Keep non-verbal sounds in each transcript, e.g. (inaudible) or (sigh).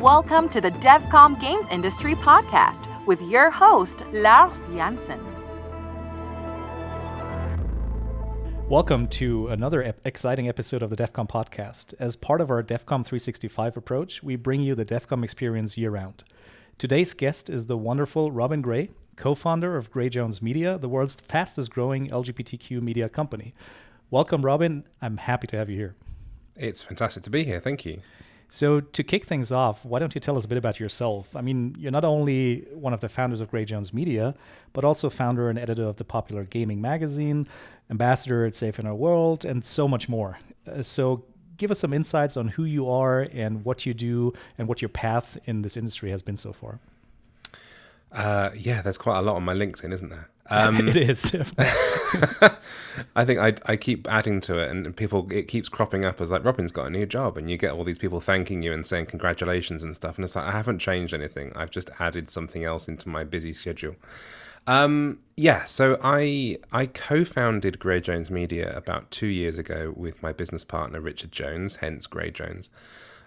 Welcome to the DevCom Games Industry Podcast with your host, Lars Janssen. Welcome to another ep- exciting episode of the DevCom podcast. As part of our DevCom 365 approach, we bring you the DevCom experience year round. Today's guest is the wonderful Robin Gray, co founder of Gray Jones Media, the world's fastest growing LGBTQ media company. Welcome, Robin. I'm happy to have you here. It's fantastic to be here. Thank you. So, to kick things off, why don't you tell us a bit about yourself? I mean, you're not only one of the founders of Gray Jones Media, but also founder and editor of the popular gaming magazine, ambassador at Safe in Our World, and so much more. Uh, so, give us some insights on who you are and what you do and what your path in this industry has been so far. Uh, yeah, there's quite a lot on my LinkedIn, isn't there? Um, (laughs) it is. (laughs) I think I, I keep adding to it, and people it keeps cropping up as like Robin's got a new job, and you get all these people thanking you and saying congratulations and stuff, and it's like I haven't changed anything. I've just added something else into my busy schedule. Um, yeah, so I I co-founded Gray Jones Media about two years ago with my business partner Richard Jones, hence Gray Jones.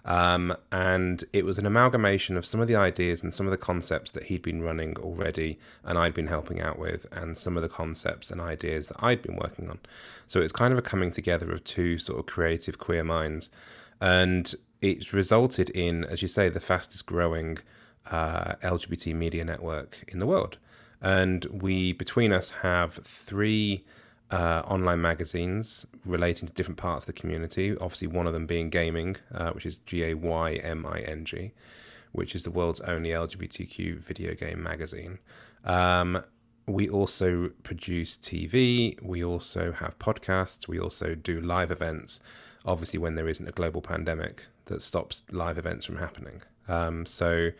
Um, and it was an amalgamation of some of the ideas and some of the concepts that he'd been running already and I'd been helping out with, and some of the concepts and ideas that I'd been working on. So it's kind of a coming together of two sort of creative queer minds. And it's resulted in, as you say, the fastest growing uh, LGBT media network in the world. And we, between us, have three uh, online magazines relating to different parts of the community. Obviously, one of them being gaming, uh, which is G A Y M I N G, which is the world's only LGBTQ video game magazine. Um, we also produce TV. We also have podcasts. We also do live events. Obviously, when there isn't a global pandemic that stops live events from happening. Um, so,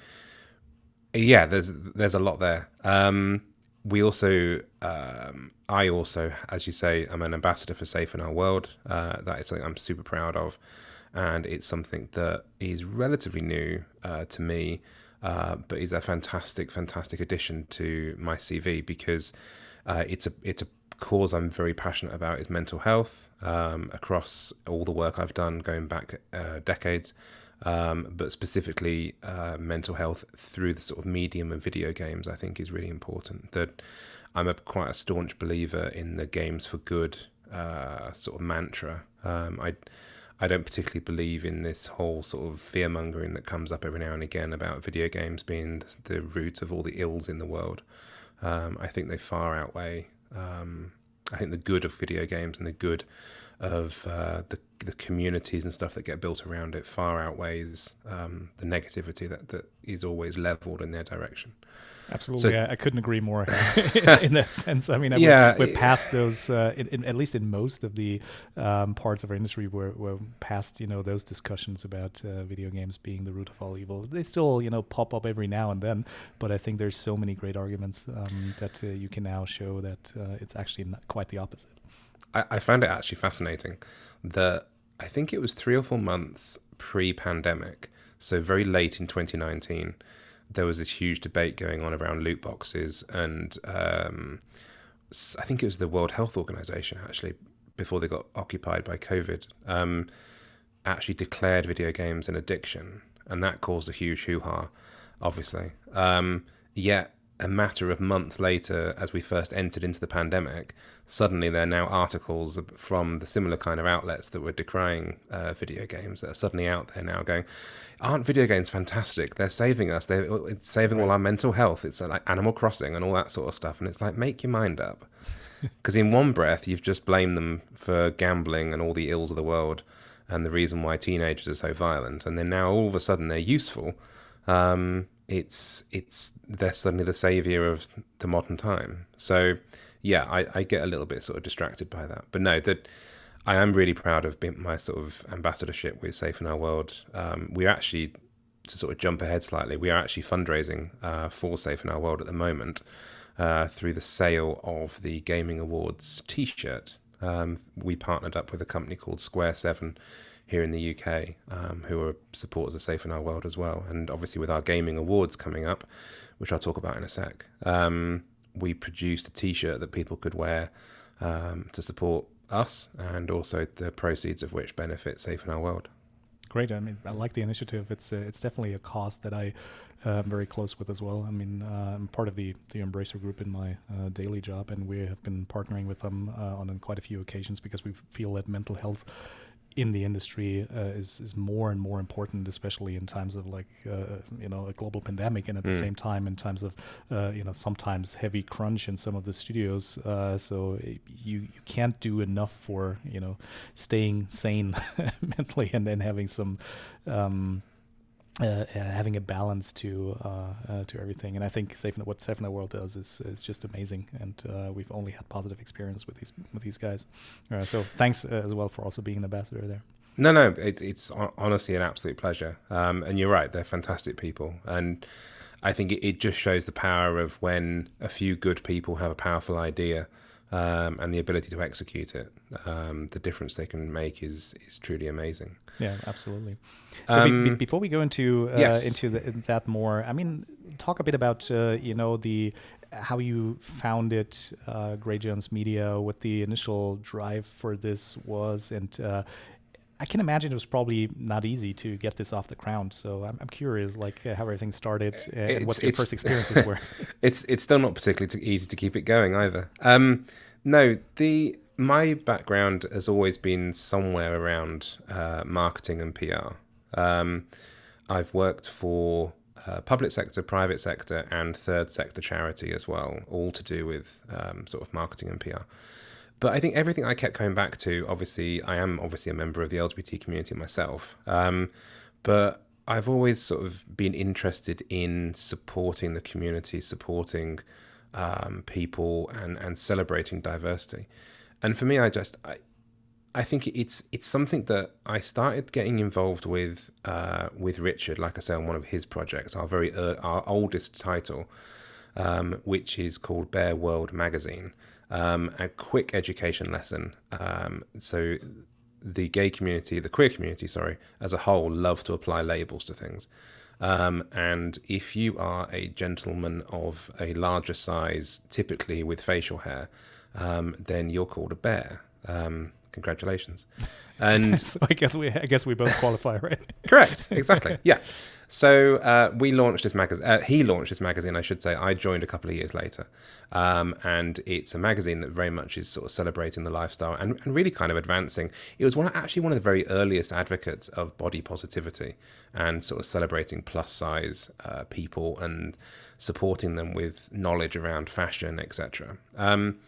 yeah, there's there's a lot there. Um, we also, um, I also, as you say, I'm an ambassador for Safe in Our World. Uh, that is something I'm super proud of, and it's something that is relatively new uh, to me, uh, but is a fantastic, fantastic addition to my CV because uh, it's a it's a cause I'm very passionate about is mental health um, across all the work I've done going back uh, decades um, but specifically uh, mental health through the sort of medium of video games, I think is really important. That I'm a quite a staunch believer in the games for good uh, sort of mantra. Um, I I don't particularly believe in this whole sort of fear mongering that comes up every now and again about video games being the, root of all the ills in the world. Um, I think they far outweigh. Um, I think the good of video games and the good of uh, the the communities and stuff that get built around it far outweighs um, the negativity that, that is always leveled in their direction. Absolutely, so, I, I, couldn't agree more (laughs) (laughs) in, that sense. I mean, yeah, we're, we're past those, uh, in, in, at least in most of the um, parts of our industry, we're, we're past you know those discussions about uh, video games being the root of all evil. They still you know pop up every now and then, but I think there's so many great arguments um, that uh, you can now show that uh, it's actually quite the opposite. I, I found it actually fascinating that I think it was three or four months pre pandemic, so very late in 2019, there was this huge debate going on around loot boxes. And um, I think it was the World Health Organization, actually, before they got occupied by COVID, um, actually declared video games an addiction. And that caused a huge hoo ha, obviously. Um, yet a matter of months later, as we first entered into the pandemic, suddenly there are now articles from the similar kind of outlets that were decrying uh, video games that are suddenly out there now going, aren't video games fantastic? They're saving us. They're it's saving all our mental health. It's like Animal Crossing and all that sort of stuff. And it's like, make your mind up. (laughs) Because in one breath, you've just blamed them for gambling and all the ills of the world and the reason why teenagers are so violent. And then now all of a sudden they're useful. Um, it's it's they're suddenly the savior of the modern time. So yeah, I, I get a little bit sort of distracted by that. But no, that I am really proud of my sort of ambassadorship with Safe in Our World. Um, we're actually to sort of jump ahead slightly, we are actually fundraising uh, for Safe in Our World at the moment uh, through the sale of the Gayming Awards T-shirt. Um, we partnered up with a company called Square Seven here in the UK, um, who are supporters of Safe in Our World as well. And obviously, with our gaming awards coming up, which I'll talk about in a sec, um, we produced a T-shirt that people could wear um, to support us, and also the proceeds of which benefit Safe in Our World. great. I mean, I like the initiative. It's uh, it's definitely a cause that I uh, I'm very close with as well. I mean, uh, I'm part of the the Embracer group in my uh, daily job, and we have been partnering with them uh, on quite a few occasions because we feel that mental health in the industry uh, is is more and more important, especially in times of like uh, you know a global pandemic, and at mm. the same time in times of uh, you know sometimes heavy crunch in some of the studios. Uh, so you you can't do enough for you know staying sane (laughs) mentally and then having some. Um, uh, having a balance to uh, uh, to everything. And I think Safe what Safe in the World does is is just amazing, and uh, we've only had positive experience with these with these guys. Uh, so thanks uh, as well for also being an ambassador there. No, no, it, it's honestly an absolute pleasure. Um, and you're right; they're fantastic people, and I think it, it just shows the power of when a few good people have a powerful idea um, and the ability to execute it, um, the difference they can make is is truly amazing. Yeah, absolutely. So um, be, be, before we go into uh, yes. into the, that more, I mean, talk a bit about uh, you know the how you founded uh, Gray Jones Media, what the initial drive for this was, and uh, I can imagine it was probably not easy to get this off the ground. So I'm, I'm curious, like uh, how everything started uh, and what your first experiences (laughs) were. it's it's still not particularly easy to keep it going either. Um, no, the my background has always been somewhere around uh, marketing and PR. Um, I've worked for uh, public sector, private sector, and third sector charity as well, all to do with um, sort of marketing and PR. But I think everything I kept coming back to, obviously, I am obviously a member of the LGBT community myself. Um, but I've always sort of been interested in supporting the community, supporting um, people and and celebrating diversity. And for me, I just I, I think it's it's something that I started getting involved with uh, with Richard, like I say, on one of his projects, our very our oldest title, um, which is called Bear World Magazine, um, a quick education lesson. Um, so the gay community, the queer community, sorry, as a whole, love to apply labels to things. Um, and if you are a gentleman of a larger size, typically with facial hair, um, then you're called a bear. Um, congratulations. (laughs) And (laughs) so I guess we, I guess we both qualify, right? (laughs) correct. Exactly. Yeah. So uh, we launched this magazine. Uh, he launched this magazine, I should say. I joined a couple of years later, um, and it's a magazine that very much is sort of celebrating the lifestyle and, and really kind of advancing. It was one actually one of the very earliest advocates of body positivity and sort of celebrating plus size uh, people and supporting them with knowledge around fashion, etc. Um,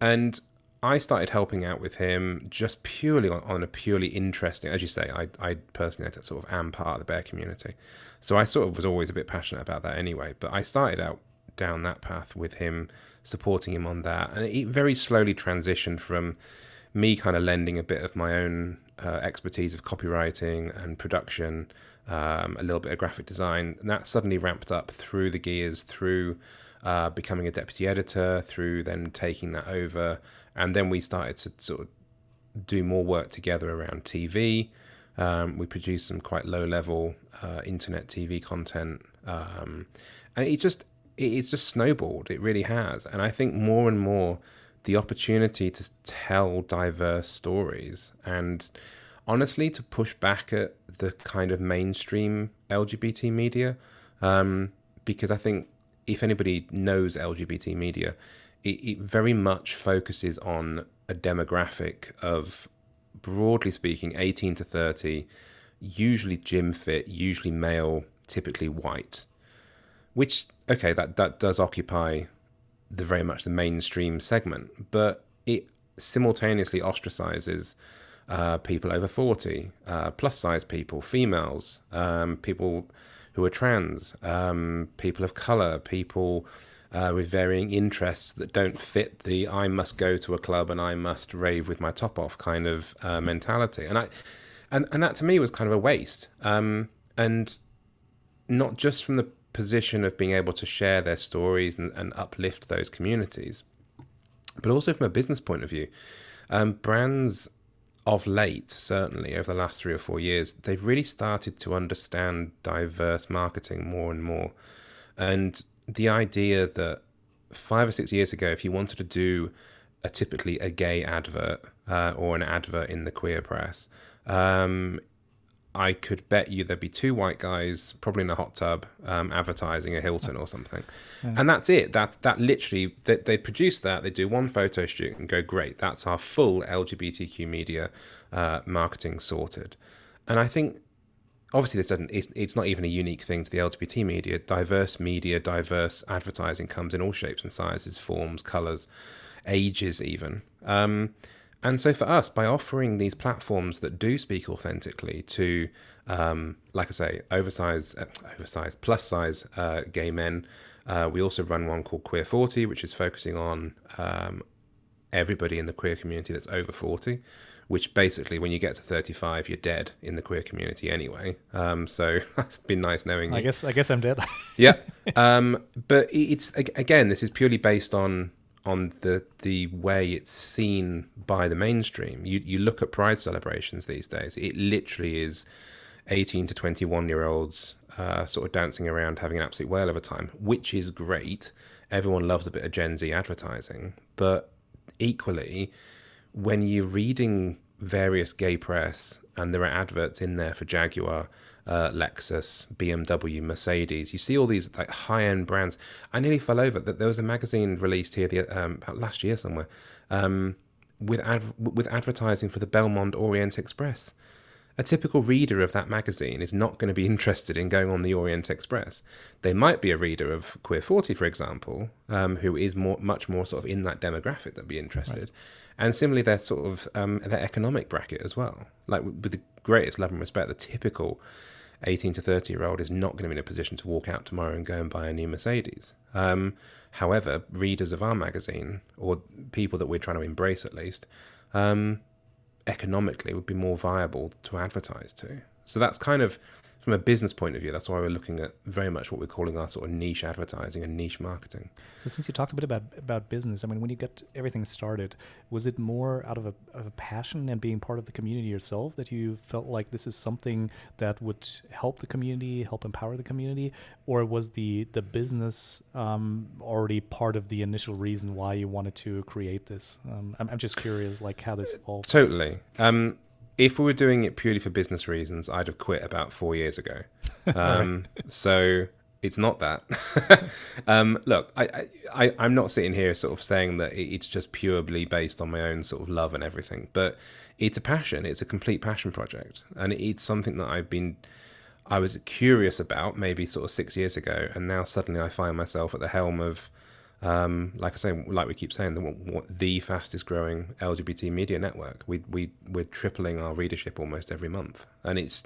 and I started helping out with him just purely on, on, a purely interesting, as you say, I, I personally sort of am part of the bear community. So I sort of was always a bit passionate about that anyway. But I started out down that path with him, supporting him on that. And it very slowly transitioned from me kind of lending a bit of my own uh, expertise of copywriting and production, um, a little bit of graphic design. And that suddenly ramped up through the gears, through uh, becoming a deputy editor, through then taking that over and then we started to sort of do more work together around TV. Um, we produced some quite low level uh, internet TV content, um, and it just it's just snowballed. It really has, and I think more and more the opportunity to tell diverse stories and honestly to push back at the kind of mainstream LGBT media, um, because I think if anybody knows LGBT media, it, it very much focuses on a demographic of, broadly speaking, 18 to 30, usually gym fit, usually male, typically white. Which, okay, that, that does occupy the very much the mainstream segment, but it simultaneously ostracizes uh, people over 40, uh, plus size people, females, um, people who are trans, um, people of color, people uh, with varying interests that don't fit the I must go to a club and I must rave with my top off kind of uh, mentality. And I, and, and that to me was kind of a waste. Um, and not just from the position of being able to share their stories and, and uplift those communities, but also from a business point of view. Um, brands of late, certainly over the last three or four years, they've really started to understand diverse marketing more and more. And the idea that five or six years ago, if you wanted to do a typically a gay advert uh, or an advert in the queer press, um, I could bet you there'd be two white guys, probably in a hot tub, um, advertising a Hilton or something, yeah. and that's it. That's that literally. They, they produce that. They do one photo shoot and go, great. That's our full LGBTQ media uh, marketing sorted. And I think obviously this doesn't. It's, it's not even a unique thing to the LGBT media. Diverse media, diverse advertising comes in all shapes and sizes, forms, colors, ages, even. Um, and so for us, by offering these platforms that do speak authentically to, um, like I say, oversized, uh, oversized, plus size uh, gay men, uh, we also run one called Queer 40, which is focusing on um, everybody in the queer community that's over 40, which basically, when you get to 35, you're dead in the queer community anyway. Um, so (laughs) it's been nice knowing you. I guess, I guess I'm dead. yeah. (laughs) Um, but it's, again, this is purely based on on the the way it's seen by the mainstream. You you look at pride celebrations these days; it literally is eighteen to twenty one year olds uh, sort of dancing around, having an absolute whale of a time, which is great. Everyone loves a bit of Gen Z advertising, but equally, when you're reading various gay press and there are adverts in there for Jaguar uh, Lexus, BMW, Mercedes. You see all these like high end brands. I nearly fell over that there was a magazine released here the, um, last year somewhere um, with adv- with advertising for the Belmond Orient Express. A typical reader of that magazine is not going to be (laughs) interested in going on the Orient Express. They might be a reader of Queer 40, for example, um, who is more, much more sort of in that demographic that'd be interested. Right. And similarly, their sort of um, their economic bracket as well. Like with the greatest love and respect, the typical 18 to 30 year old is not going to be in a position to walk out tomorrow and go and buy a new Mercedes. Um, however, readers of our magazine, or people that we're trying to embrace at least, um, economically would be more viable to advertise to. So that's kind of from a business point of view, that's why we're looking at very much what we're calling our sort of niche advertising and niche marketing. So, since you talked a bit about about business, I mean, when you got everything started, was it more out of a, of a passion and being part of the community yourself that you felt like this is something that would help the community, help empower the community, or was the the business um, already part of the initial reason why you wanted to create this? Um, I'm, I'm just curious, like how this evolved. Totally. Um, if we were doing it purely for business reasons, I'd have quit about four years ago. (laughs) Um, so it's not that. (laughs) um, look, I, I, I'm not sitting here sort of saying that it's just purely based on my own sort of love and everything, but it's a passion. It's a complete passion project, and it's something that I've been. I was curious about maybe sort of six years ago, and now suddenly I find myself at the helm of um, like I say, like we keep saying, the, the fastest growing LGBT media network. We we we're tripling our readership almost every month, and it's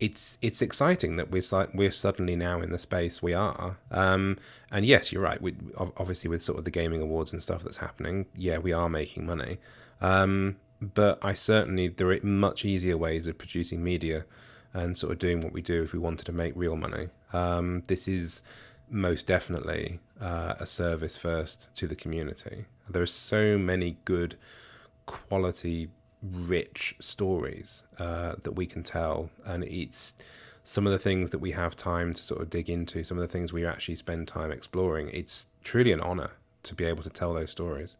it's it's exciting that we're we're suddenly now in the space we are. Um, and yes, you're right. We obviously with sort of the gaming awards and stuff that's happening, yeah, we are making money. Um, but I certainly there are much easier ways of producing media and sort of doing what we do if we wanted to make real money. Um, this is most definitely uh, a service first to the community. There are so many good, quality, rich stories uh, that we can tell, and it's some of the things that we have time to sort of dig into, some of the things we actually spend time exploring. It's truly an honor to be able to tell those stories.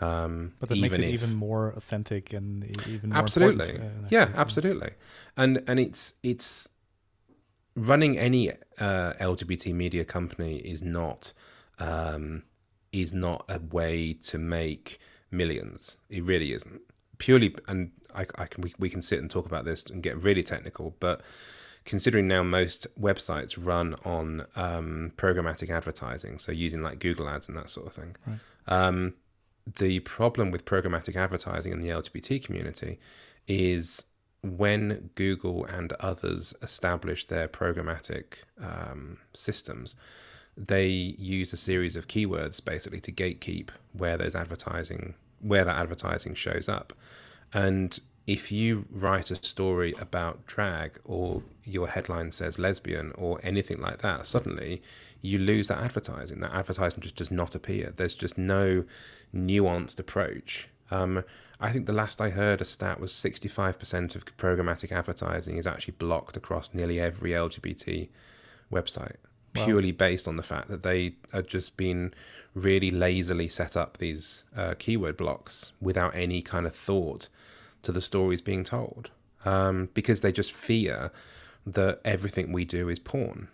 Um, but that makes it if, even more authentic and even more absolutely, uh, yeah, absolutely. And and it's it's running any uh, LGBT media company is not um, is not a way to make millions. It really isn't. Purely, and I, I can we, we can sit and talk about this and get really technical, but considering now most websites run on um, programmatic advertising, so using like Google Ads and that sort of thing. Right. Um, the problem with programmatic advertising in the LGBT community is when Google and others established their programmatic um, systems, they used a series of keywords basically to gatekeep where there's advertising, where that advertising shows up. And if you write a story about drag or your headline says lesbian or anything like that, suddenly you lose that advertising. That advertising just does not appear. There's just no nuanced approach. Um, I think the last I heard a stat was 65% of programmatic advertising is actually blocked across nearly every LGBT website, wow. purely based on the fact that they have just been really lazily set up these uh, keyword blocks without any kind of thought to the stories being told. um, because they just fear that everything we do is porn.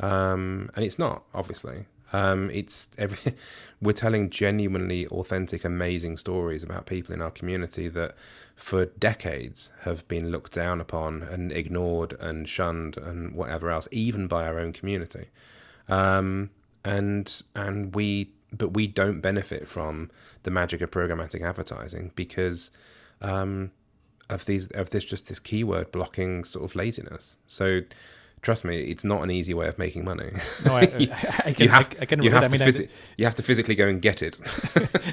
Um, and it's not, obviously. Um, it's every (laughs) we're telling genuinely authentic, amazing stories about people in our community that for decades have been looked down upon and ignored and shunned and whatever else, even by our own community. Um, and and we but we don't benefit from the magic of programmatic advertising because um, of these of this just this keyword blocking sort of laziness. So trust me, it's not an easy way of making money. No, I, (laughs) I, can, have, I, can you have, I mean, phys- you have to physically go and get it.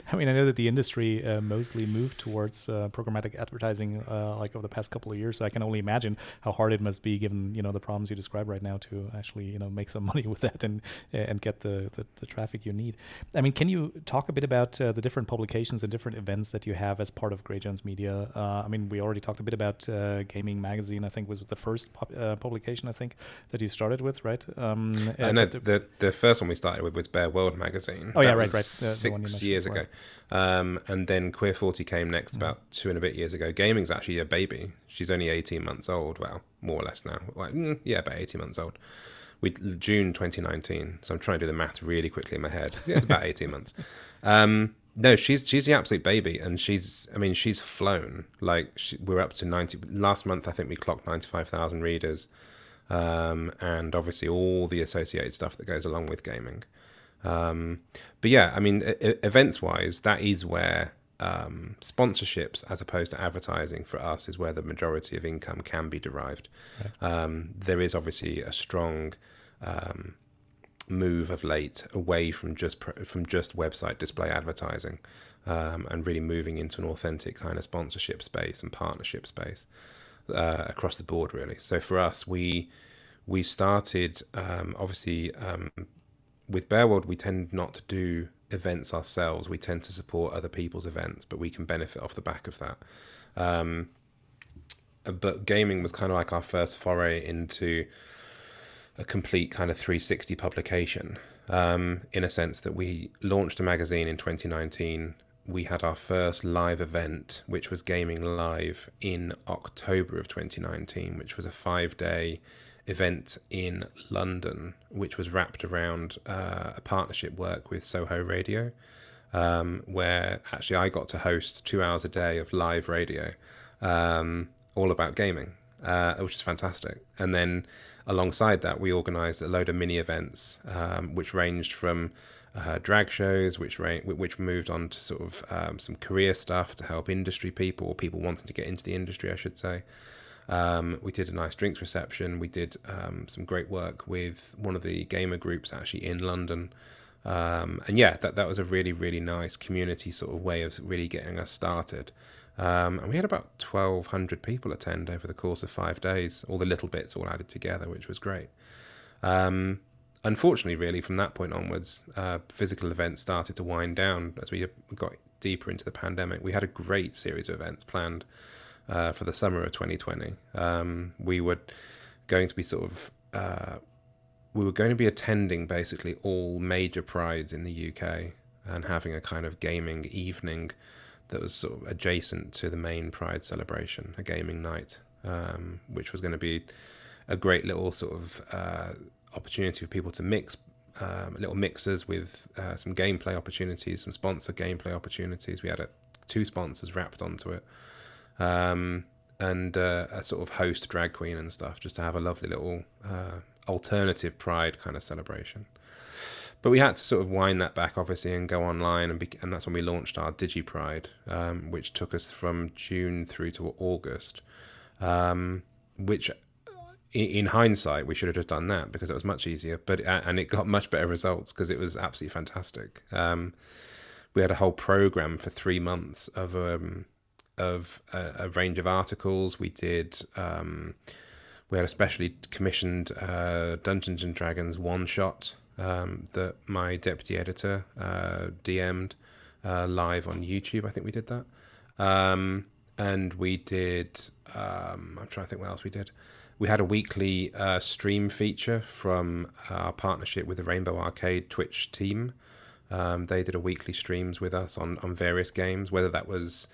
(laughs) I mean, I know that the industry uh, mostly moved towards uh, programmatic advertising uh, like over the past couple of years. So I can only imagine how hard it must be, given you know the problems you describe right now, to actually you know make some (laughs) money with that and and get the, the, the traffic you need. I mean, can you talk a bit about uh, the different publications and different events that you have as part of Gray Jones Media? Uh, I mean, we already talked a bit about uh, Gayming Magazine. I think was the first pub- publication. I think that you started with, right? Um, I know the, the, the first one we started with was Bear World magazine. Oh that yeah, right, right. Six years before. ago, um, and then Queer Forty came next, mm about two and a bit years ago. Gaming's actually a baby. She's only eighteen months old. Well, more or less now. Like, mm, yeah, about eighteen months old. We June 2019. So I'm trying to do the math really quickly in my head. Yeah, it's about 18 months. Um, no, she's she's the absolute baby, and she's I mean she's flown. Like she, we're up to 90. Last month I think we clocked 95,000 readers um, and obviously all the associated stuff that goes along with gaming. Um, but yeah, I mean, events wise, that is where um, sponsorships, as opposed to advertising, for us is where the majority of income can be derived. Um, there is obviously a strong um, move of late away from just from just website display advertising um, and really moving into an authentic kind of sponsorship space and partnership space uh, across the board, really. So for us, we we started um, obviously um, with Bearworld. We tend not to do events ourselves. We tend to support other people's events, but we can benefit off the back of that. Um, but gaming was kind of like our first foray into a complete kind of 360 publication um, in a sense that we launched a magazine in 2019 we had our first live event, which was Gayming Live in October of 2019, which was a five day event in London, which was wrapped around uh, a partnership work with Soho Radio, um, where actually I got to host two hours a day of live radio, um, all about gaming, uh, which is fantastic. And then alongside that, we organised a load of mini events, um, which ranged from uh, drag shows, which ra- which moved on to sort of um, some career stuff to help industry people or people wanting to get into the industry, I should say. Um, we did a nice drinks reception. We did um, some great work with one of the gamer groups actually in London. Um, and yeah, that, that was a really, really nice community sort of way of really getting us started. Um, and we had about 1,200 people attend over the course of five days, all the little bits all added together, which was great. Um, unfortunately, really, from that point onwards, uh, physical events started to wind down as we got deeper into the pandemic. We had a great series of events planned uh, for the summer of 2020. Um, we were going to be sort of uh, we were going to be attending basically all major prides in the UK and having a kind of gaming evening that was sort of adjacent to the main pride celebration, a gaming night, um, which was going to be a great little sort of uh, opportunity for people to mix um, little mixers with uh, some gameplay opportunities, some sponsor gameplay opportunities. We had a, two sponsors wrapped onto it, um, and uh, a sort of host drag queen and stuff, just to have a lovely little uh, alternative Pride kind of celebration. But we had to sort of wind that back, obviously, and go online, and, be- and that's when we launched our Digi Pride, um, which took us from June through to August, um, which in hindsight, we should have just done that because it was much easier. But and it got much better results because it was absolutely fantastic. Um, we had a whole program for three months of um, of a, a, range of articles. We did. Um, we had a specially commissioned uh, Dungeons and Dragons one shot um, that my deputy editor uh, DM'd uh, live on YouTube. I think we did that, um, and we did. Um, I'm trying to think what else we did we had a weekly uh, stream feature from our partnership with the Rainbow Arcade Twitch team. Um, they did a weekly streams with us on, on various games, whether that was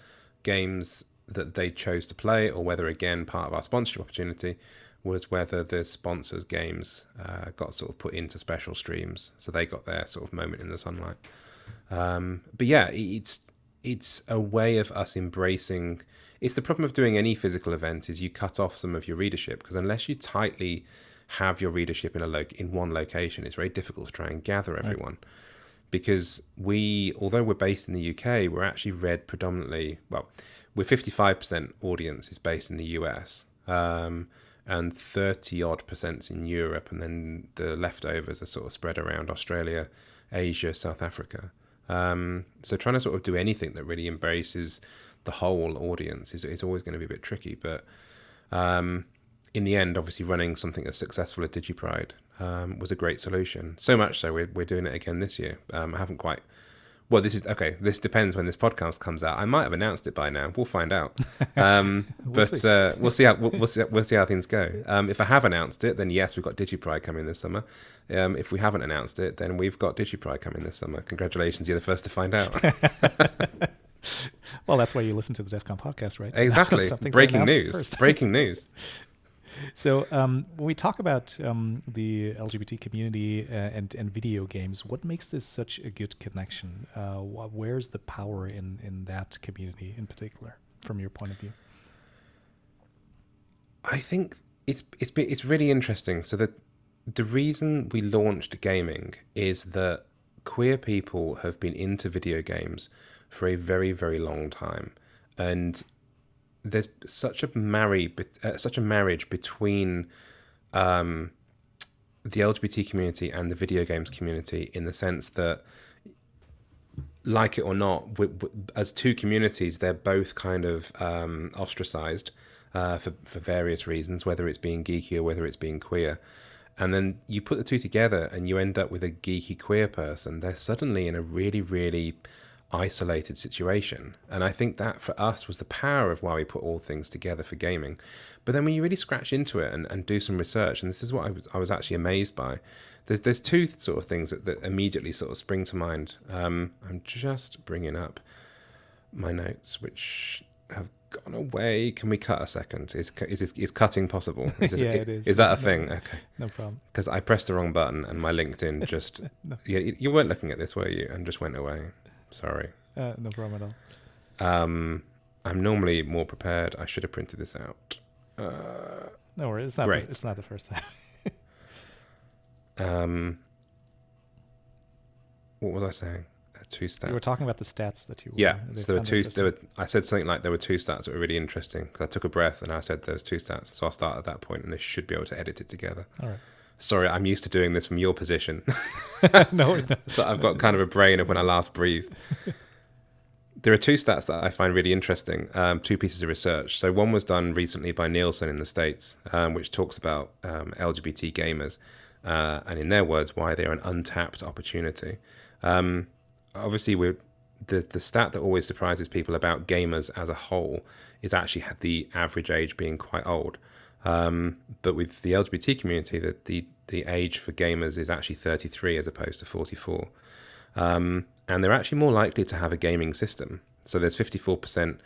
games that they chose to play, or whether again part of our sponsorship opportunity was whether the sponsors' games uh, got sort of put into special streams, so they got their sort of moment in the sunlight. Um, but yeah, it's it's a way of us embracing. It's the problem of doing any physical event is you cut off some of your readership because unless you tightly have your readership in a lo- in one location, it's very difficult to try and gather everyone. Right. Because we, although we're based in the UK, we're actually read predominantly. Well, we're fifty five percent audience is based in the US. Um, and 30 odd percent in Europe, and then the leftovers are sort of spread around Australia, Asia, South Africa. Um, so trying to sort of do anything that really embraces the whole audience is, is always going to be a bit tricky. But um, in the end, obviously, running something as successful as DigiPride um, was a great solution. So much so we're, we're doing it again this year. Um, I haven't quite well, this is okay. This depends when this podcast comes out. I might have announced it by now. We'll find out. (laughs) Um, we'll but see. Uh, we'll see how we'll, we'll, see, we'll see how things go. Um, if I have announced it, then yes, we've got DigiPride coming this summer. Um, if we haven't announced it, then we've got DigiPride coming this summer. Congratulations, you're the first to find out. (laughs) (laughs) (laughs) well, that's why you listen to the DevCom podcast, right? (laughs) Exactly. Breaking news. Breaking (laughs) news. So um, when we talk about um, the LGBT community uh, and and video games, what makes this such a good connection? Uh, where's the power in in that community in particular, from your point of view? I think it's it's it's really interesting. So that the reason we launched gaming is that queer people have been into video games for a very very long time, and there's such a marry, uh, such a marriage between um, the LGBT community and the video games community in the sense that, like it or not, we, we, as two communities, they're both kind of um, ostracized uh, for for various reasons, whether it's being geeky or whether it's being queer. And then you put the two together, and you end up with a geeky queer person. They're suddenly in a really, really isolated situation. And I think that for us was the power of why we put all things together for gaming. But then when you really scratch into it and, and do some research, and this is what I was, I was actually amazed by, there's there's two sort of things that, that immediately sort of spring to mind. Um, I'm just bringing up my notes, which have gone away. Can we cut a second? Is is is, is cutting possible? Is this, (laughs) yeah, it is. Is that a thing? Okay, no problem. Because I pressed the wrong button and my LinkedIn (laughs) just no. you, you weren't looking at this, were you? And just went away. Sorry. Uh, no problem at all. Um, I'm normally more prepared. I should have printed this out. Uh, no worries. It's not. Great. The, it's not the first time. (laughs) um, what was I saying? Uh, two stats. You were talking about the stats that you. Yeah. So there were two. There were. I said something like there were two stats that were really interesting because I took a breath and I said there's two stats. So I'll start at that point and I should be able to edit it together. All right. Sorry, I'm used to doing this from your position. (laughs) no, (laughs) so I've got kind of a brain of when I last breathed. (laughs) there are two stats that I find really interesting, um, two pieces of research. So one was done recently by Nielsen in the States, um, which talks about um, LGBT gamers, uh, and in their words, why they're an untapped opportunity. Um, obviously, we're, the, the stat that always surprises people about gamers as a whole is actually the average age being quite old. Um, but with the LGBT community, the, the, the age for gamers is actually 33 as opposed to 44. Um, and they're actually more likely to have a gaming system. So there's 54%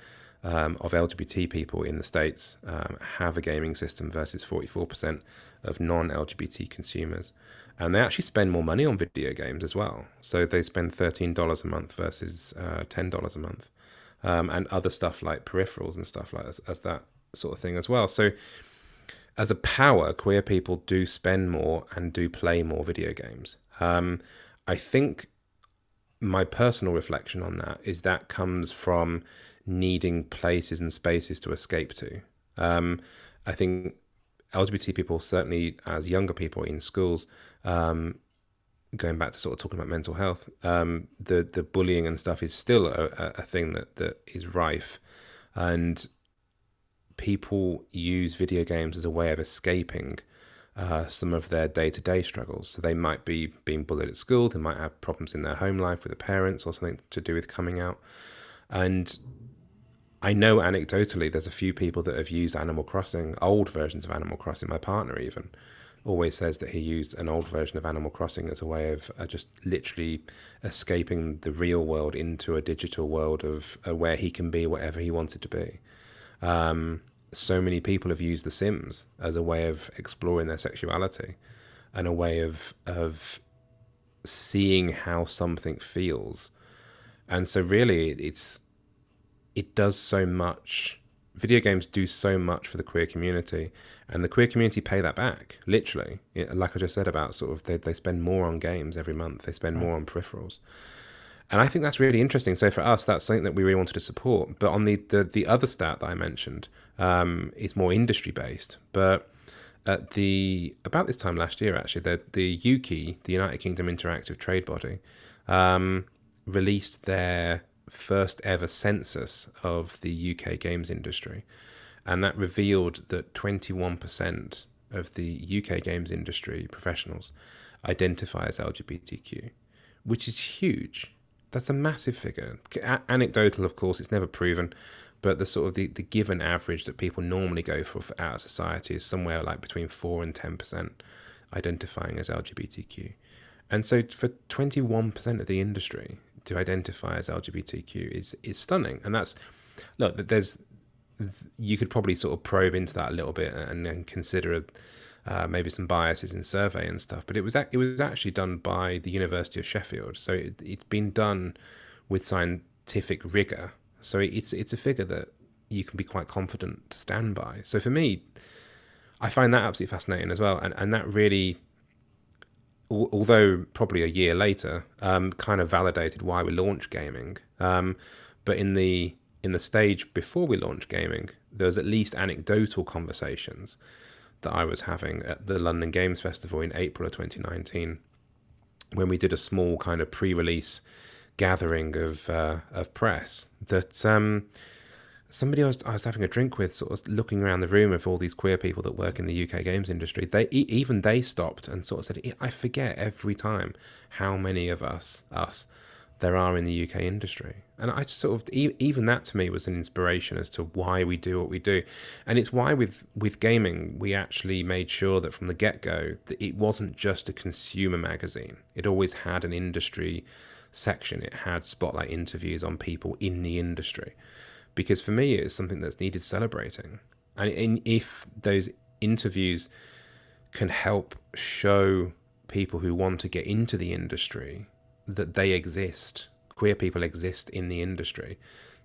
um, of LGBT people in the States um, have a gaming system versus 44% of non LGBT consumers. And they actually spend more money on video games as well. So they spend $13 a month versus uh, $10 a month. Um, and other stuff like peripherals and stuff like as, as that sort of thing as well. So as a power, queer people do spend more and do play more video games. Um, I think my personal reflection on that is that comes from needing places and spaces to escape to. Um, I think LGBT people, certainly as younger people in schools, um, going back to sort of talking about mental health, um, the the bullying and stuff is still a, a thing that that is rife, and people use video games as a way of escaping uh, some of their day to day struggles. So they might be being bullied at school, they might have problems in their home life with the parents or something to do with coming out. And I know anecdotally there's a few people that have used Animal Crossing, old versions of Animal Crossing. My partner even always says that he used an old version of Animal Crossing as a way of uh, just literally escaping the real world into a digital world of uh, where he can be whatever he wanted to be. Um, so many people have used The Sims as a way of exploring their sexuality and a way of of seeing how something feels. And so really it's it does so much video games do so much for the queer community and the queer community pay that back literally. Like i just said about sort of they, they spend more on games every month. They spend mm. more on peripherals and i think that's really interesting. So for us that's something that we really wanted to support. But on the the, the other stat that i mentioned um, is more industry based but at the about this time last year actually the the Ukie, the United Kingdom Interactive Trade Body um, released their first ever census of the UK games industry, and that revealed that 21% of the UK games industry professionals identify as LGBTQ, which is huge. That's a massive figure. A- anecdotal, of course, it's never proven, but the sort of the, the given average that people normally go for for our society is somewhere like between 4 and 10% identifying as LGBTQ. And so for 21% of the industry, to identify as LGBTQ is is stunning, and that's look. There's you could probably sort of probe into that a little bit and, and consider uh, maybe some biases in survey and stuff. But it was it was actually done by the University of Sheffield, so it, it's been done with scientific rigor. So it's it's a figure that you can be quite confident to stand by. So for me, I find that absolutely fascinating as well, and and that really although probably a year later, um, kind of validated why we launched gaming. Um, but in the in the stage before we launched gaming, there was at least anecdotal conversations that I was having at the London Games Festival in April of 2019, when we did a small kind of pre-release gathering of uh, of press that. Um, somebody I was, I was having a drink with, sort of looking around the room of all these queer people that work in the UK games industry, they even they stopped and sort of said, "I forget every time how many of us us there are in the UK industry." And I sort of even that to me was an inspiration as to why we do what we do, and it's why with with gaming we actually made sure that from the get go that it wasn't just a consumer magazine. It always had an industry section. It had spotlight interviews on people in the industry because for me it's something that's needed celebrating and if those interviews can help show people who want to get into the industry that they exist queer people exist in the industry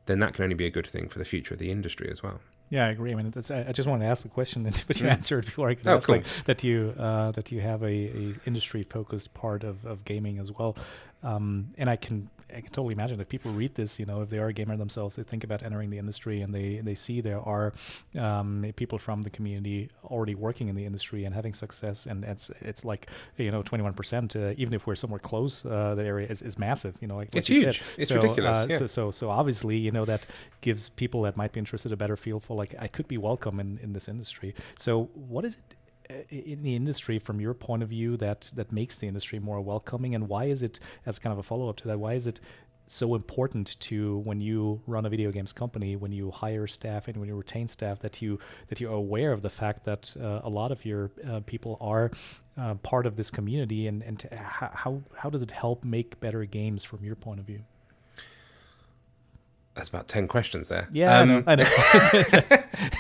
then that can only be a good thing for the future of the industry as well yeah, I agree. I mean, I just want to ask the question, but (laughs) you mm. answered before I can oh, ask cool. like, that you uh, that you have a, a industry focused part of, of gaming as well, um, and I can I can totally imagine if people read this, you know, if they are a gamer themselves, they think about entering the industry and they, they see there are um, people from the community already working in the industry and having success. And it's it's like, you know, 21%, uh, even if we're somewhere close, uh, the area is, is massive, you know, like, it's huge. Said. It's so, ridiculous. Uh, yeah. so, so, so obviously, you know, that gives people that might be interested a better feel for like, I could be welcome in, in this industry. So what is it in the industry from your point of view that that makes the industry more welcoming? And why is it as kind of a follow-up to that why is it so important to when you run a video games company when you hire staff and when you retain staff that you that you're aware of the fact that uh, a lot of your uh, people are uh, part of this community? And and how how does it help make better games from your point of view that's about 10 questions there. Yeah, um, I know. I,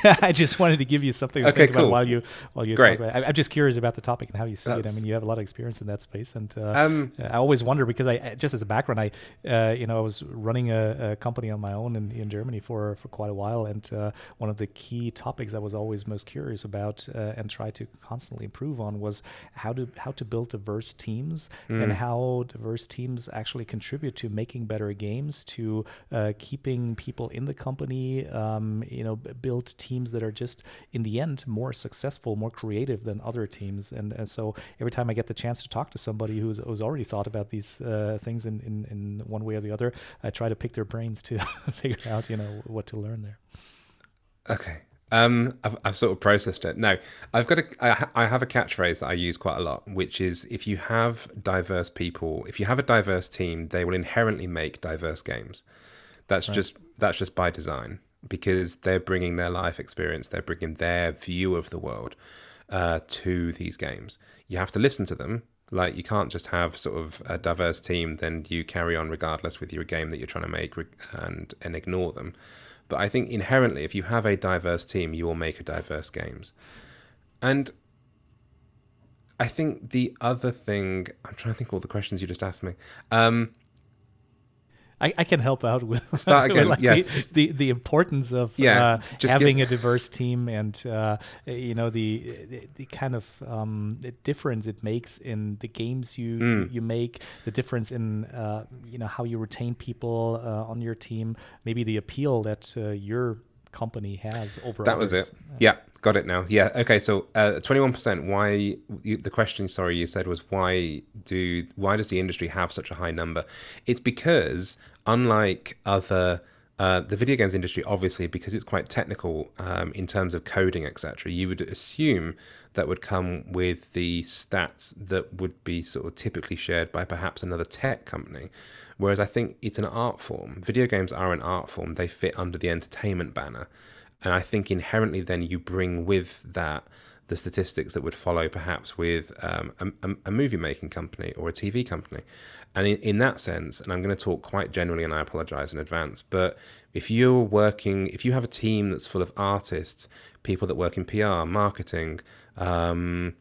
(laughs) know. (laughs) I just wanted to give you something to okay, think cool. about while you while you Great. talk about it. I, am just curious about the topic and how you see That's, it. I mean, you have a lot of experience in that space, and uh, um, I always wonder because I just as a background, I uh, you know I was running a, a, company on my own in, in Germany for for quite a while, and uh, one of the key topics I was always most curious about uh, and try to constantly improve on was how to how to build diverse teams mm. and how diverse teams actually contribute to making better games to uh, people in the company, um, you know, build teams that are just in the end more successful, more creative than other teams. And, and so every time I get the chance to talk to somebody who's, who's already thought about these uh, things in, in, in one way or the other, I try to pick their brains to (laughs) figure out, you know, what to learn there. Okay. Um, I've, I've sort of processed it. No, I've got a, I, I have a catchphrase that I use quite a lot, which is if you have diverse people, if you have a diverse team, they will inherently make diverse games. That's right. just that's just by design because they're bringing their life experience, they're bringing their view of the world uh, to these games. You have to listen to them. Like you can't just have sort of a diverse team, then you carry on regardless with your game that you're trying to make and and ignore them. But I think inherently, if you have a diverse team, you will make a diverse games. And I think the other thing, I'm trying to think all the questions you just asked me. Um, I, I, can help out with start (laughs) again. like yes. the, the, the importance of yeah, uh, having a diverse team and uh, you know the, the, the kind of um, difference it makes in the games you mm. you make, the difference in uh, you know how you retain people uh, on your team, maybe the appeal that uh, your company has over. That others. was it. Yeah, got it now. Yeah. Okay. So uh, twenty-one percent. Why? You, the question, sorry, you said was why do why does the industry have such a high number? It's because unlike other uh, the video games industry, obviously, because it's quite technical um, in terms of coding, etc., you would assume that would come with the stats that would be sort of typically shared by perhaps another tech company. Whereas I think it's an art form. Video games are an art form, they fit under the entertainment banner. And I think inherently, then you bring with that the statistics that would follow perhaps with um, a, a, movie making company or a TV company. And in, in that sense, and I'm going to talk quite generally and I apologize in advance, but if you're working, if you have a team that's full of artists, people that work in PR, marketing, um,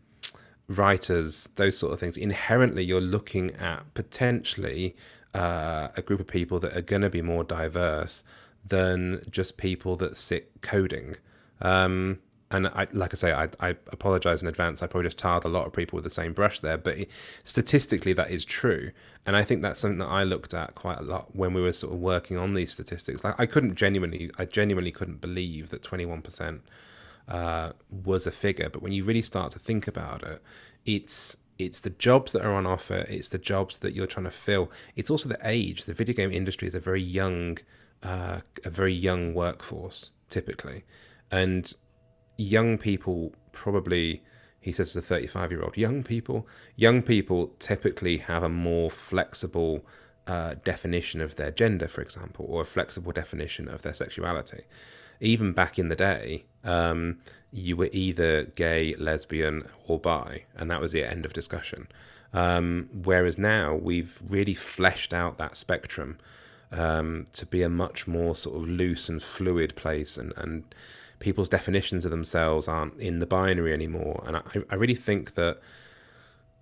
writers, those sort of things, inherently you're looking at potentially uh, a group of people that are going to be more diverse than just people that sit coding. Um, and I, like I say, I, I apologize in advance. I probably just tarred a lot of people with the same brush there, but statistically, that is true. And I think that's something that I looked at quite a lot when we were sort of working on these statistics. Like I couldn't genuinely, I genuinely couldn't believe that 21% uh, was a figure. But when you really start to think about it, it's it's the jobs that are on offer. It's the jobs that you're trying to fill. It's also the age. The video game industry is a very young, uh, a very young workforce typically, and young people probably he says as a 35 year old young people young people typically have a more flexible uh, definition of their gender for example or a flexible definition of their sexuality even back in the day um, you were either gay lesbian or bi and that was the end of discussion um, whereas now we've really fleshed out that spectrum um, to be a much more sort of loose and fluid place and, and people's definitions of themselves aren't in the binary anymore. And I, I really think that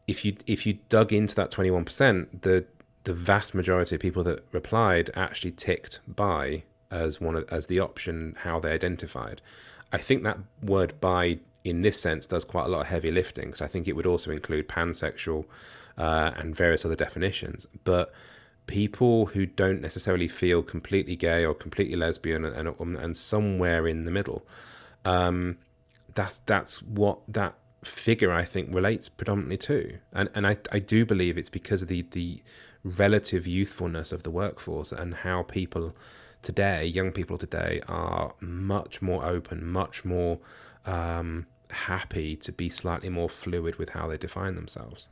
if you if you dug into that twenty one percent, the the vast majority of people that replied actually ticked bi as one of, as the option how they identified. I think that word bi in this sense does quite a lot of heavy lifting because I think it would also include pansexual uh, and various other definitions. But people who don't necessarily feel completely gay or completely lesbian and, and, and somewhere in the middle. Um, that's that's what that figure I think relates predominantly to, and and I I do believe it's because of the the relative youthfulness of the workforce and how people today, young people today, are much more open, much more um, happy to be slightly more fluid with how they define themselves.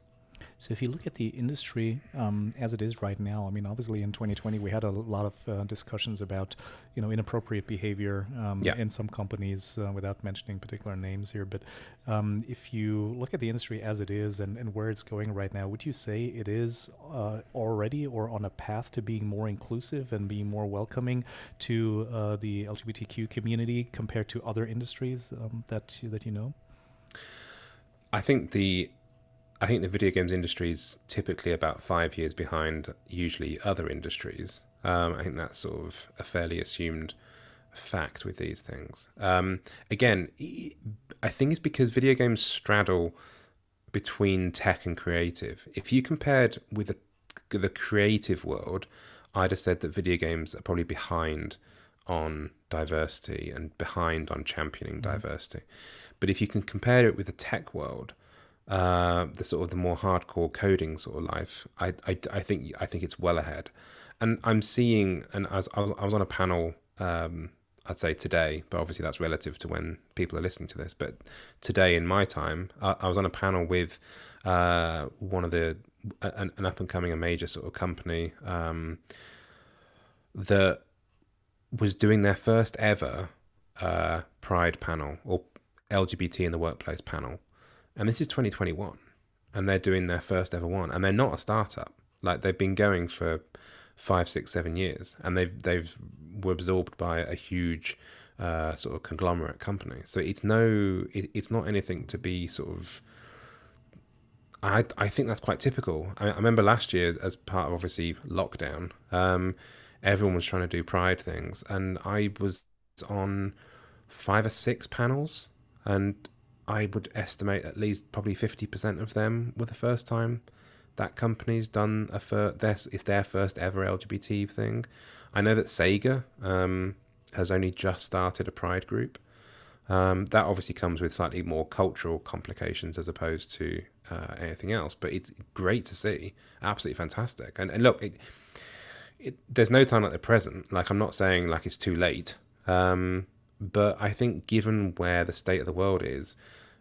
So if you look at the industry um, as it is right now, I mean, obviously in 2020 we had a lot of uh, discussions about, you know, inappropriate behavior um, yeah. in some companies, uh, without mentioning particular names here. But um, if you look at the industry as it is and, and where it's going right now, would you say it is uh, already or on a path to being more inclusive and being more welcoming to uh, the LGBTQ community compared to other industries um, that that you know? I think the I think the video games industry is typically about five years behind usually other industries. Um, I think that's sort of a fairly assumed fact with these things. Um, again, I think it's because video games straddle between tech and creative. If you compared with the, the creative world, I'd have said that video games are probably behind on diversity and behind on championing mm-hmm. diversity. But if you can compare it with the tech world, uh, the sort of the more hardcore coding sort of life, I, I, I think I think it's well ahead. And I'm seeing, and as I was, I was on a panel, um, I'd say today, but obviously that's relative to when people are listening to this. But today, in my time, I, I was on a panel with uh, one of the an, an up and coming, a major sort of company um, that was doing their first ever uh, Pride panel or LGBT in the workplace panel and this is 2021, and they're doing their first ever one, and they're not a startup. Like they've been going for five, six, seven years, and they've they've were absorbed by a huge uh, sort of conglomerate company. So it's no, it, it's not anything to be sort of. I I think that's quite typical. I, I remember last year, as part of obviously lockdown, um, everyone was trying to do Pride things, and I was on five or six panels, and I would estimate at least probably fifty percent of them were the first time that company's done a fir- this it's their first ever LGBT thing. I know that Sega um, has only just started a Pride group. Um, that obviously comes with slightly more cultural complications as opposed to uh, anything else, but it's great to see. Absolutely fantastic. And, and look, it, it, there's no time like the present. Like, I'm not saying like it's too late, um, but I think given where the state of the world is,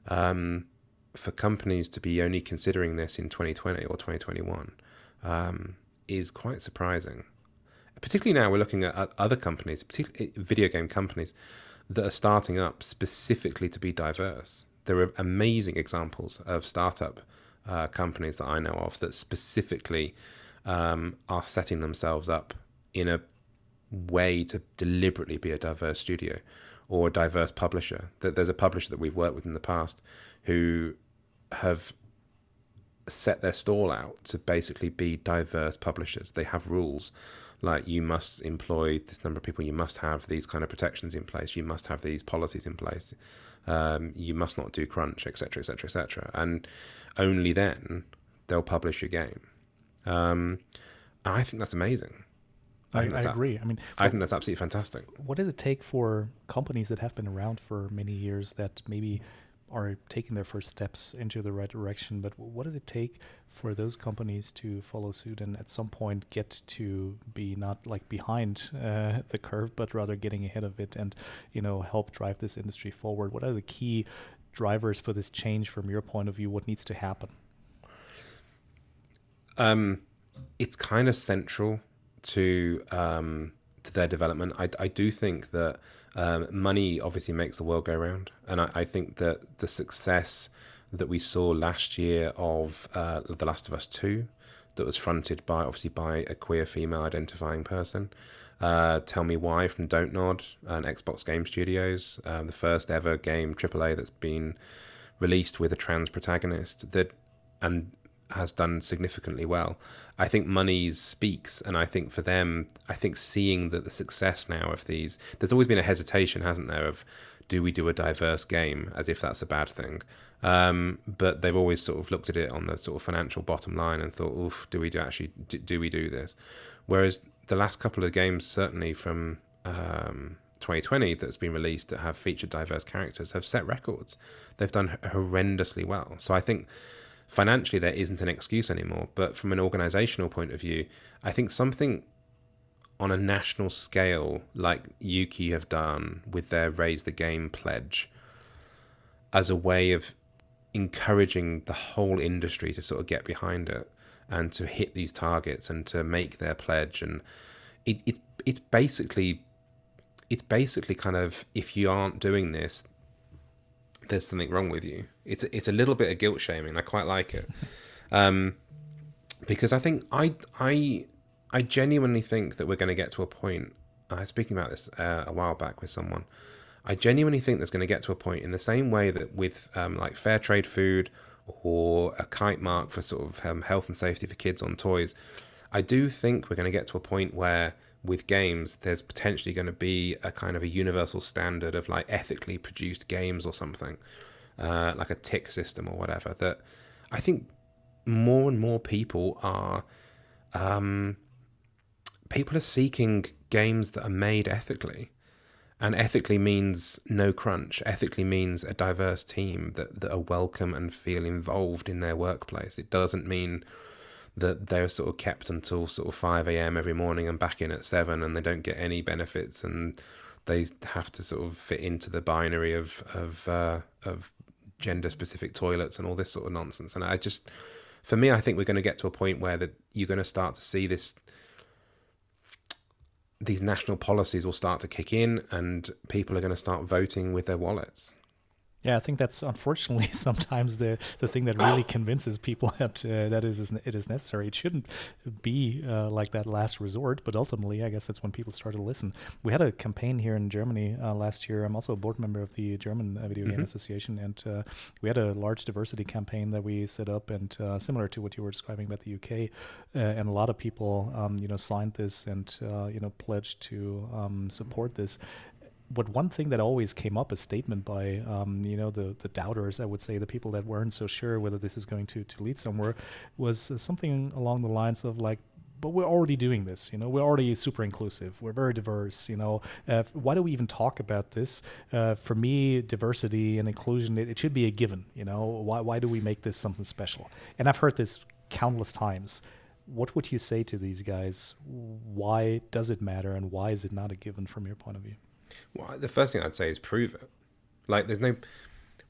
um, for companies to be only considering this in 2020 or 2021 um, is quite surprising. Particularly now, we're looking at other companies, particularly video game companies, that are starting up specifically to be diverse. There are amazing examples of startup uh, companies that I know of that specifically um, are setting themselves up in a way to deliberately be a diverse studio or a diverse publisher. That there's a publisher that we've worked with in the past who have set their stall out to basically be diverse publishers. They have rules like you must employ this number of people, you must have these kind of protections in place, you must have these policies in place, um, you must not do crunch, etc., etc., etc. And only then they'll publish your game. Um, I think that's amazing. I, I, I agree. I mean, I what, think that's absolutely fantastic. What does it take for companies that have been around for many years that maybe are taking their first steps into the right direction. But what does it take for those companies to follow suit and at some point get to be not like behind uh, (laughs) the curve, but rather getting ahead of it and you know help drive this industry forward? What are the key drivers for this change from your point of view? What needs to happen? Um, it's kind of central to um, to their development. I, I do think that um, money obviously makes the world go round, and I, I, think that the success that we saw last year of uh, The Last of Us Two, that was fronted by obviously by a queer female identifying person. Uh, Tell Me Why from Don't Nod and Xbox Game Studios, um, the first ever game AAA that's been released with a trans protagonist. That and has done significantly well. I think Money's speaks, and I think for them, I think seeing that the success now of these, there's always been a hesitation, hasn't there, of do we do a diverse game as if that's a bad thing? Um, but they've always sort of looked at it on the sort of financial bottom line and thought, oof, do we do actually do, do we do this? Whereas the last couple of games, certainly from um, 2020 that's been released that have featured diverse characters have set records. They've done horrendously well. So I think financially there isn't an excuse anymore. But from an organizational point of view, I think something on a national scale, like Ukie have done with their Raise the Game pledge, as a way of encouraging the whole industry to sort of get behind it and to hit these targets and to make their pledge and it, it's it's basically it's basically kind of if you aren't doing this there's something wrong with you. It's a, it's a little bit of guilt shaming. I quite like it, um, because I think I I I genuinely think that we're going to get to a point. I was speaking about this uh, a while back with someone. I genuinely think there's going to get to a point in the same way that with um, like fair trade food or a kite mark for sort of um, health and safety for kids on toys. I do think we're going to get to a point where with games, there's potentially going to be a kind of a universal standard of like ethically produced games or something, uh, like a tick system or whatever. That I think more and more people are, um, people are seeking games that are made ethically. And ethically means no crunch. Ethically means a diverse team that, that are welcome and feel involved in their workplace. It doesn't mean that they're sort of kept until sort of 5 a.m. every morning and back in at 7 and they don't get any benefits and they have to sort of fit into the binary of of uh, of gender specific toilets and all this sort of nonsense and I just for me I think we're going to get to a point where that you're going to start to see this these national policies will start to kick in and people are going to start voting with their wallets Yeah, I think that's unfortunately (laughs) sometimes the, the thing that really convinces people (laughs) that uh, that is it is necessary. It shouldn't be uh, like that last resort, but ultimately, I guess that's when people start to listen. We had a campaign here in Germany uh, last year. I'm also a board member of the German Video mm-hmm. Game Association, and uh, we had a large diversity campaign that we set up, and uh, similar to what you were describing about the UK, uh, and a lot of people, um, you know, signed this and you know pledged to um, support this but one thing that always came up, a statement by um, you know the the doubters, I would say, the people that weren't so sure whether this is going to to lead somewhere, was uh, something along the lines of like, but we're already doing this. You know, we're already super inclusive. We're very diverse. You know, uh, why do we even talk about this? Uh, for me, diversity and inclusion, it, it, should be a given. You know, why why do we make this something special? And I've heard this countless times. What would you say to these guys? Why does it matter, and why is it not a given from your point of view? Well, the first thing I'd say is prove it. Like, there's no.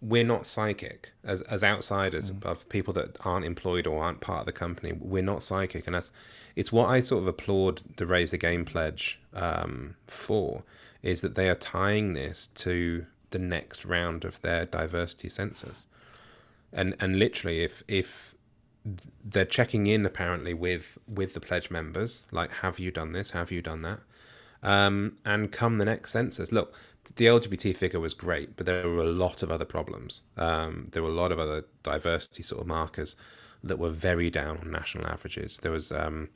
We're not psychic as as outsiders mm. of people that aren't employed or aren't part of the company. We're not psychic, and that's it's what I sort of applaud the Raise the Game pledge um, for is that they are tying this to the next round of their diversity census, and and literally if if they're checking in apparently with with the pledge members like have you done this have you done that um, and come the next census, look, the LGBT figure was great, but there were a lot of other problems. Um, there were a lot of other diversity sort of markers that were very down on national averages. There was um,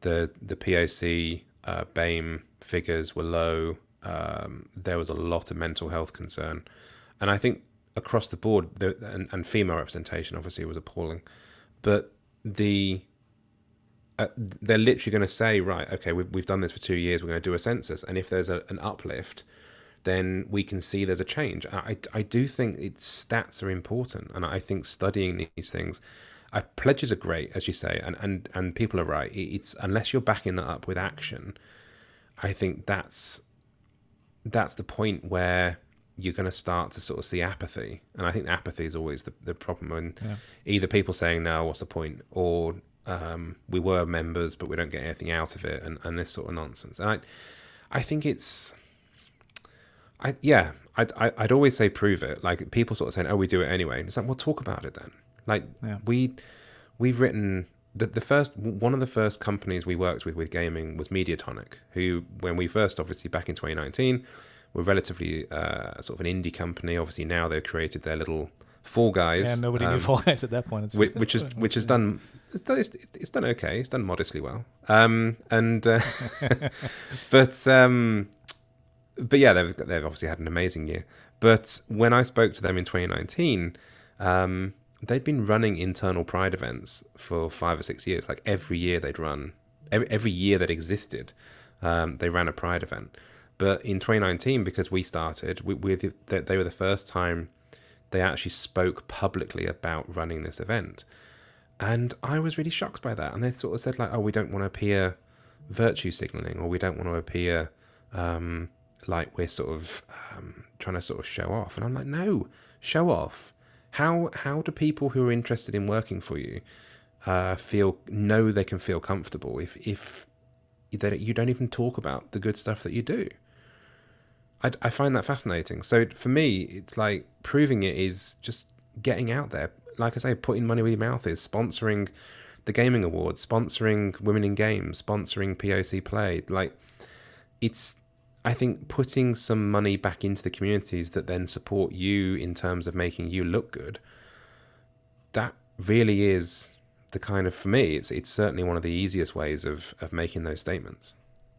the the POC uh, BAME figures were low. Um, there was a lot of mental health concern, and I think across the board, the, and, and female representation obviously was appalling, but the uh, they're literally going to say, right, okay, we've, we've done this for two years, we're going to do a census. And if there's a, an uplift, then we can see there's a change. I, I do think it's stats are important. And I think studying these things, I, pledges are great, as you say, and, and, and people are right. It's unless you're backing that up with action, I think that's that's the point where you're going to start to sort of see apathy. And I think apathy is always the, the problem And yeah. either people saying, no, what's the point? Or um, we were members, but we don't get anything out of it, and, and this sort of nonsense. And I, I think it's, I yeah, I'd I'd always say prove it. Like people sort of saying, oh, we do it anyway. And it's like, well, talk about it then. Like yeah. we, we've written the the first one of the first companies we worked with with Gayming was Mediatonic, who when we first obviously back in 2019 were relatively uh, sort of an indie company. Obviously now they've created their little Fall Guys. Yeah, nobody um, knew Fall Guys at that point. which, (laughs) which is which has done it's done, it's, it's done okay. It's done modestly well. Um, and uh, (laughs) but um, but yeah, they've they've obviously had an amazing year. But when I spoke to them in 2019, um, they'd been running internal Pride events for five or six years. Like every year they'd run, every, every year that existed, um, they ran a Pride event. But in 2019, because we started, we, we they were the first time they actually spoke publicly about running this event. And I was really shocked by that. And they sort of said, like, oh, we don't want to appear virtue signaling or we don't want to appear um, like we're sort of um, trying to sort of show off. And I'm like, no, show off. How, how do people who are interested in working for you uh, feel, know they can feel comfortable if, if that you don't even talk about the good stuff that you do? I, I find that fascinating. So for me, it's like proving it is just getting out there. Like I say, putting money where your mouth is, sponsoring the gayming awards, sponsoring women in games, sponsoring POC play. Like it's, I think, putting some money back into the communities that then support you in terms of making you look good. That really is the kind of for me. It's it's certainly one of the easiest ways of of making those statements.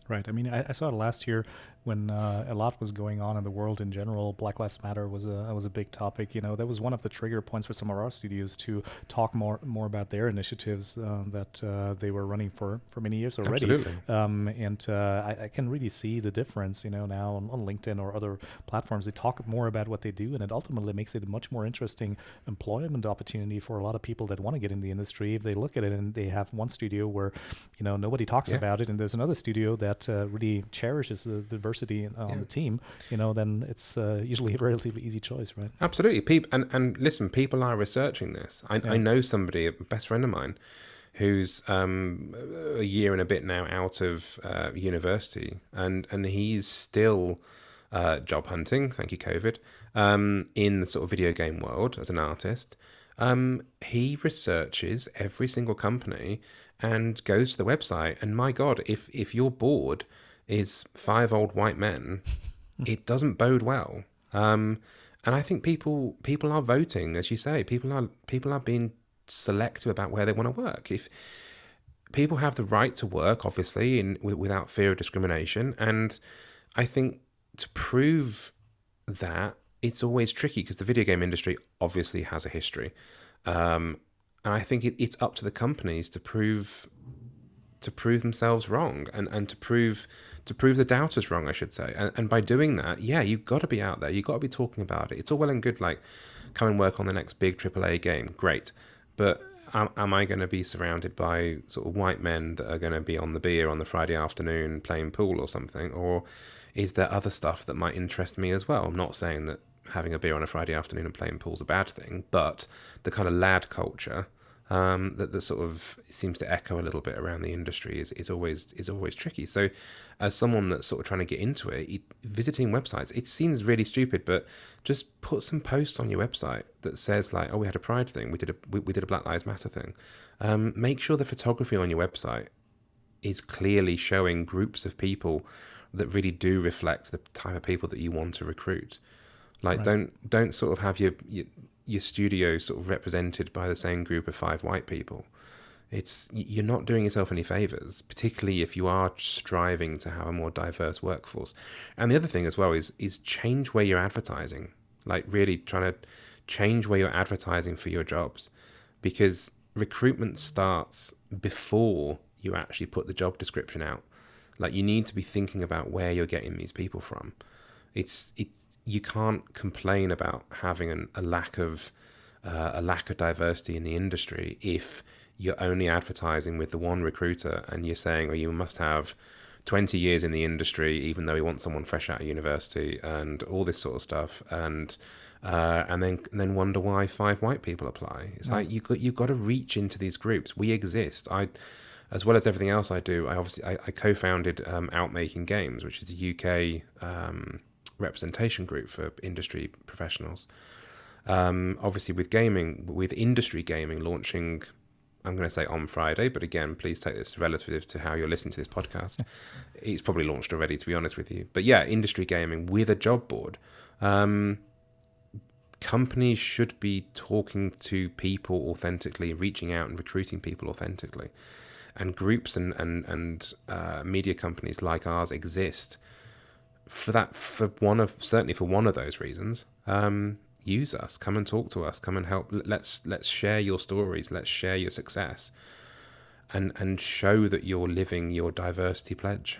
Right. I mean, I, I, saw it last year when uh, a lot was going on in the world in general. Black Lives Matter was a was a big topic. You know, that was one of the trigger points for some of our studios to talk more more about their initiatives uh, that uh, they were running for for many years already. Absolutely. Um, and uh, I, I, can really see the difference. You know, now on, on, LinkedIn or other platforms, they talk more about what they do, and it ultimately makes it a much more interesting employment opportunity for a lot of people that want to get in the industry. If they look at it and they have one studio where you know nobody talks yeah. about it, and there's another studio that uh, really cherishes the diversity on yeah. the team, you know, then it's uh, (laughs) usually a relatively easy choice, right? Absolutely. People and, and listen, people are researching this. I, yeah. I know somebody, a best friend of mine, who's um, a year and a bit now out of uh, university, and and he's still uh, job hunting. Thank you, COVID. Um, in the sort of video game world as an artist, um, he researches every single company and goes to the website. And my God, if if you're board is five old white men, (laughs) it doesn't bode well. Um, and I think people people are voting, as you say. People are people are being selective about where they want to work. If people have the right to work, obviously, in without fear of discrimination, and I think to prove that it's always tricky because the video game industry obviously has a history, um, and I think it, it's up to the companies to prove to prove themselves wrong and, and to prove to prove the doubters wrong, I should say. And, and by doing that, yeah, you've got to be out there. You've got to be talking about it. It's all well and good, like, come and work on the next big AAA game. Great. But am, am I going to be surrounded by sort of white men that are going to be on the beer on the Friday afternoon playing pool or something? Or is there other stuff that might interest me as well? I'm not saying that having a beer on a Friday afternoon and playing pool is a bad thing, but the kind of lad culture um, that, that sort of seems to echo a little bit around the industry is, is always is always tricky. So, as someone that's sort of trying to get into it, it, visiting websites, it seems really stupid, but just put some posts on your website that says like, "Oh, we had a Pride thing, we did a we, we did a Black Lives Matter thing." Um, make sure the photography on your website is clearly showing groups of people that really do reflect the type of people that you want to recruit. Like, right. don't don't sort of have your, your your studio sort of represented by the same group of five white people. It's you're not doing yourself any favors, particularly if you are striving to have a more diverse workforce. And the other thing as well is is change where you're advertising. Like really trying to change where you're advertising for your jobs because recruitment starts before you actually put the job description out. Like you need to be thinking about where you're getting these people from. It's it's you can't complain about having an, a lack of uh, a lack of diversity in the industry if you're only advertising with the one recruiter and you're saying, oh, you must have 20 years in the industry, even though we want someone fresh out of university and all this sort of stuff. And uh, and then and then wonder why five white people apply. It's like you got you've got to reach into these groups. We exist. I, as well as everything else I do, I obviously I, I co-founded um, Outmaking Games, which is a UK um, representation group for industry professionals. Um, obviously, with gaming, with industry Gayming launching, I'm going to say on Friday, but again, please take this relative to how you're listening to this podcast. (laughs) it's probably launched already, to be honest with you. But yeah, industry Gayming with a job board. Um, companies should be talking to people authentically, reaching out and recruiting people authentically. And groups and and and uh, media companies like ours exist for that for one of certainly for one of those reasons um, use us. Come and talk to us. Come and help. Let's let's share your stories. Let's share your success and and show that you're living your diversity pledge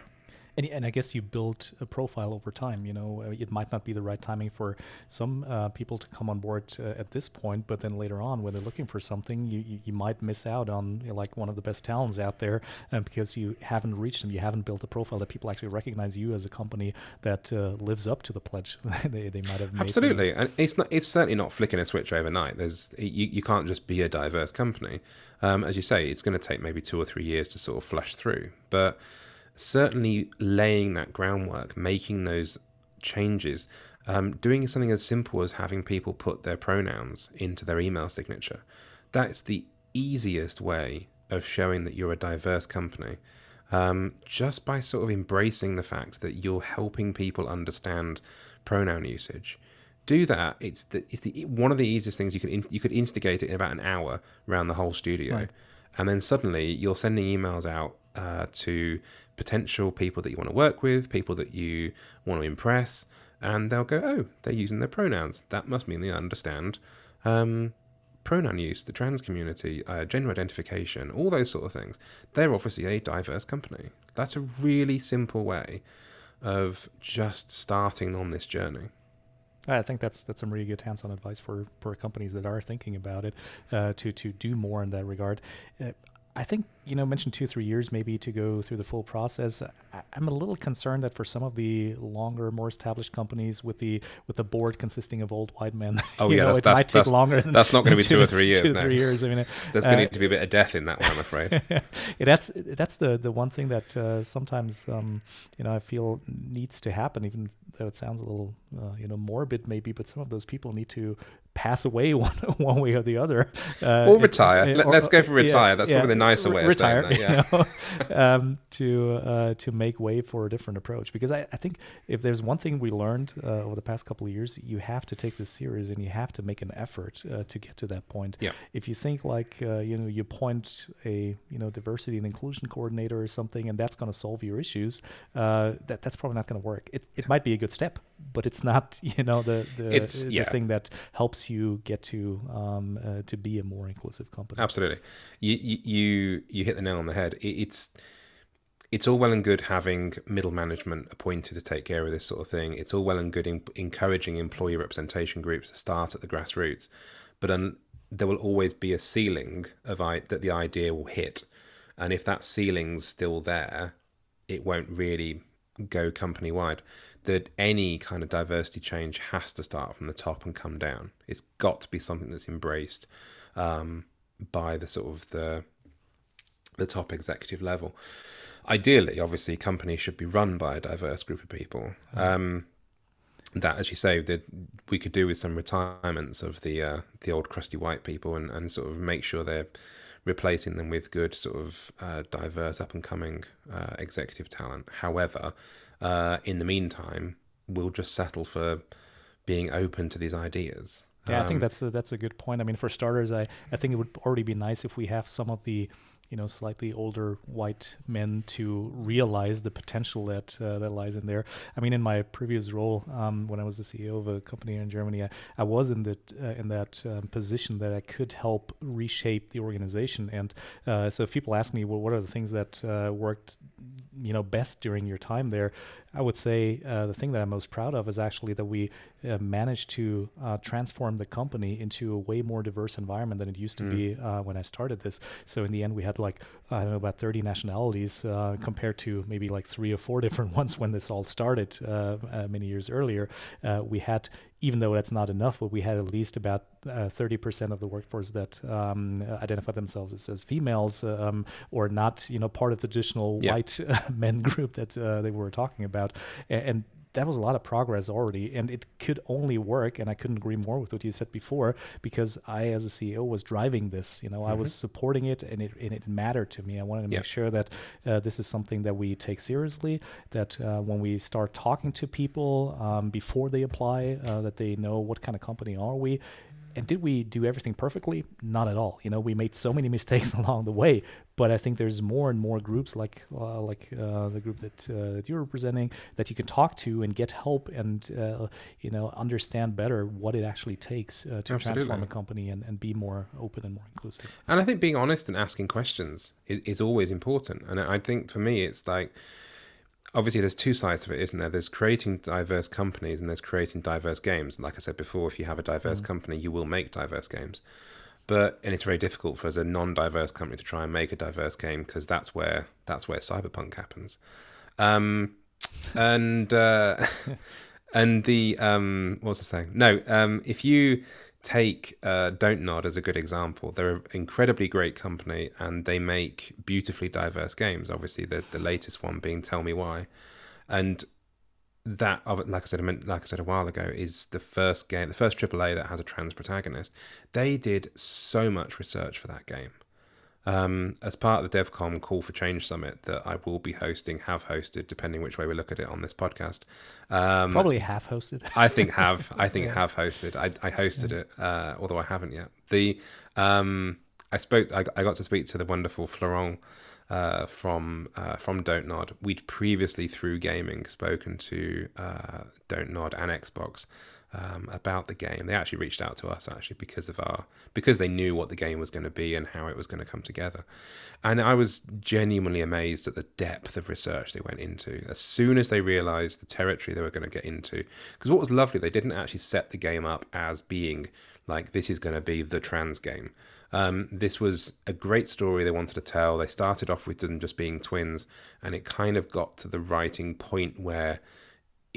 and, and I guess you build a profile over time. You know, uh, it might not be the right timing for some uh, people to come on board uh, at this point, but then later on, when they're looking for something, you, you, you might miss out on you know, like one of the best talents out there um, because you haven't reached them. You haven't built a profile that people actually recognize you as a company that uh, lives up to the pledge (laughs) they, they might have. made. Absolutely, and it's not. It's certainly not flicking a switch overnight. There's you, you can't just be a diverse company. Um, as you say, it's going to take maybe two or three years to sort of flush through, but certainly laying that groundwork, making those changes, um, doing something as simple as having people put their pronouns into their email signature. That's the easiest way of showing that you're a diverse company. Um, just by sort of embracing the fact that you're helping people understand pronoun usage. Do that. It's the, it's the one of the easiest things you can you could instigate it in about an hour around the whole studio, right. and then suddenly you're sending emails out uh, to potential people that you want to work with, people that you want to impress, and they'll go, oh, they're using their pronouns. That must mean they understand um, pronoun use, the trans community, uh, gender identification, all those sort of things. They're obviously a diverse company. That's a really simple way of just starting on this journey. I think that's that's some really good hands-on advice for for companies that are thinking about it uh, to to do more in that regard. Uh, I think you know mentioned two three years maybe to go through the full process. I, am a little concerned that for some of the longer, more established companies with the with the board consisting of old white men, oh yeah, know, that's, it that's, might take longer. Than, that's not going to be (laughs) two, or three years. Two no. three years. I mean, there's uh, going to need to be a bit of death in that one, I'm afraid. (laughs) yeah, that's that's the the one thing that uh, sometimes um, you know I feel needs to happen, even though it sounds a little uh, you know morbid maybe, but some of those people need to pass away (laughs) one one way or the other. Uh, or retire. It, or, Let's go for retire. Yeah, That's yeah, probably the nicer way retire, that. (laughs) Yeah. You know, um, to uh, to make way for a different approach. Because I, I think if there's one thing we learned uh, over the past couple of years, you have to take this serious and you have to make an effort uh, to get to that point. Yeah. If you think like uh, you know you point a you know diversity and inclusion coordinator or something, and that's going to solve your issues, uh, that that's probably not going to work. It it might be a good step, but it's not (laughs) you know the the, it's, the thing that helps you get to um, uh, to be a more inclusive company. Absolutely, you you you hit the nail on the head. It's it's all well and good having middle management appointed to take care of this sort of thing. It's all well and good in encouraging employee representation groups to start at the grassroots, but un- there will always be a ceiling of I- that the idea will hit, and if that ceiling's still there, it won't really go company wide that any kind of diversity change has to start from the top and come down. It's got to be something that's embraced um, by the sort of the the top executive level. Ideally, obviously, companies should be run by a diverse group of people. Um, that, as you say, that we could do with some retirements of the uh, the old crusty white people and, and sort of make sure they're replacing them with good sort of uh, diverse up and coming uh, executive talent. However, uh, in the meantime, we'll just settle for being open to these ideas. Yeah, um, I think um, that's a, that's a good point. I mean, for starters, I, I think it would already be nice if we have some of the you know slightly older white men to realize the potential that uh, that lies in there. I mean, in my previous role, um, when I was the CEO of a company in Germany, I, I was in that uh, in that um, position that I could help reshape the organization. And uh, so, if people ask me, well, what are the things that uh, worked, you know, best during your time there? I would say uh, the thing that I'm most proud of is actually that we uh, managed to uh, transform the company into a way more diverse environment than it used to mm. be uh, when I started this. So in the end, we had like I don't know about 30 nationalities uh, compared to maybe like three or four (laughs) different ones when this all started uh, many years earlier. we had even though that's not enough, but we had at least about uh, 30% of the workforce that um, identify themselves as, as females um, or not, you know, part of the traditional yeah. white (laughs) men group that uh, they were talking about. And, and that was a lot of progress already and it could only work and i couldn't agree more with what you said before because i as a ceo was driving this you know mm-hmm. i was mm-hmm. supporting it and it, and it mattered to me i wanted to make sure that uh, this is something that we take seriously that uh, when we start talking to people um, before they apply uh, that they know what kind of company are we and did we do everything perfectly? Not at all. You know, we made so many (laughs) mistakes along the way. But I think there's more and more groups like uh, like uh, the group that uh, that you're representing that you can talk to and get help and uh, you know understand better what it actually takes uh, to Absolutely. transform a company and, and be more open and more inclusive. And I think being honest and asking questions is, is always important. And I think for me, it's like obviously there's two sides to it, isn't there? There's creating diverse companies and there's creating diverse games. Like I said before, if you have a diverse mm. company, you will make diverse games. But and it's very difficult for as a non-diverse company to try and make a diverse game because that's where that's where cyberpunk happens. Um, (laughs) and uh, (laughs) and the um, what was I saying? No, um, if you take uh, Don't Nod as a good example. They're an incredibly great company and they make beautifully diverse games. Obviously, the the latest one being Tell Me Why, and that like I said like I said a while ago is the first game, the first AAA that has a trans protagonist. They did so much research for that game um, as part of the DevCom Call for Change Summit that I will be hosting, have hosted, depending which way we look at it on this podcast. Um, Probably have hosted. I think have. I think (laughs) yeah. have hosted. I, I hosted yeah. it, uh, although I haven't yet. The um, I spoke. I, I got to speak to the wonderful Florent uh, from uh, from Don't Nod. We'd previously through Gayming spoken to uh, Don't Nod and Xbox um, about the game. They actually reached out to us actually because of our because they knew what the game was going to be and how it was going to come together. And I was genuinely amazed at the depth of research they went into as soon as they realized the territory they were going to get into. Because what was lovely, they didn't actually set the game up as being like this is going to be the trans game. Um, this was a great story they wanted to tell. They started off with them just being twins, and it kind of got to the writing point where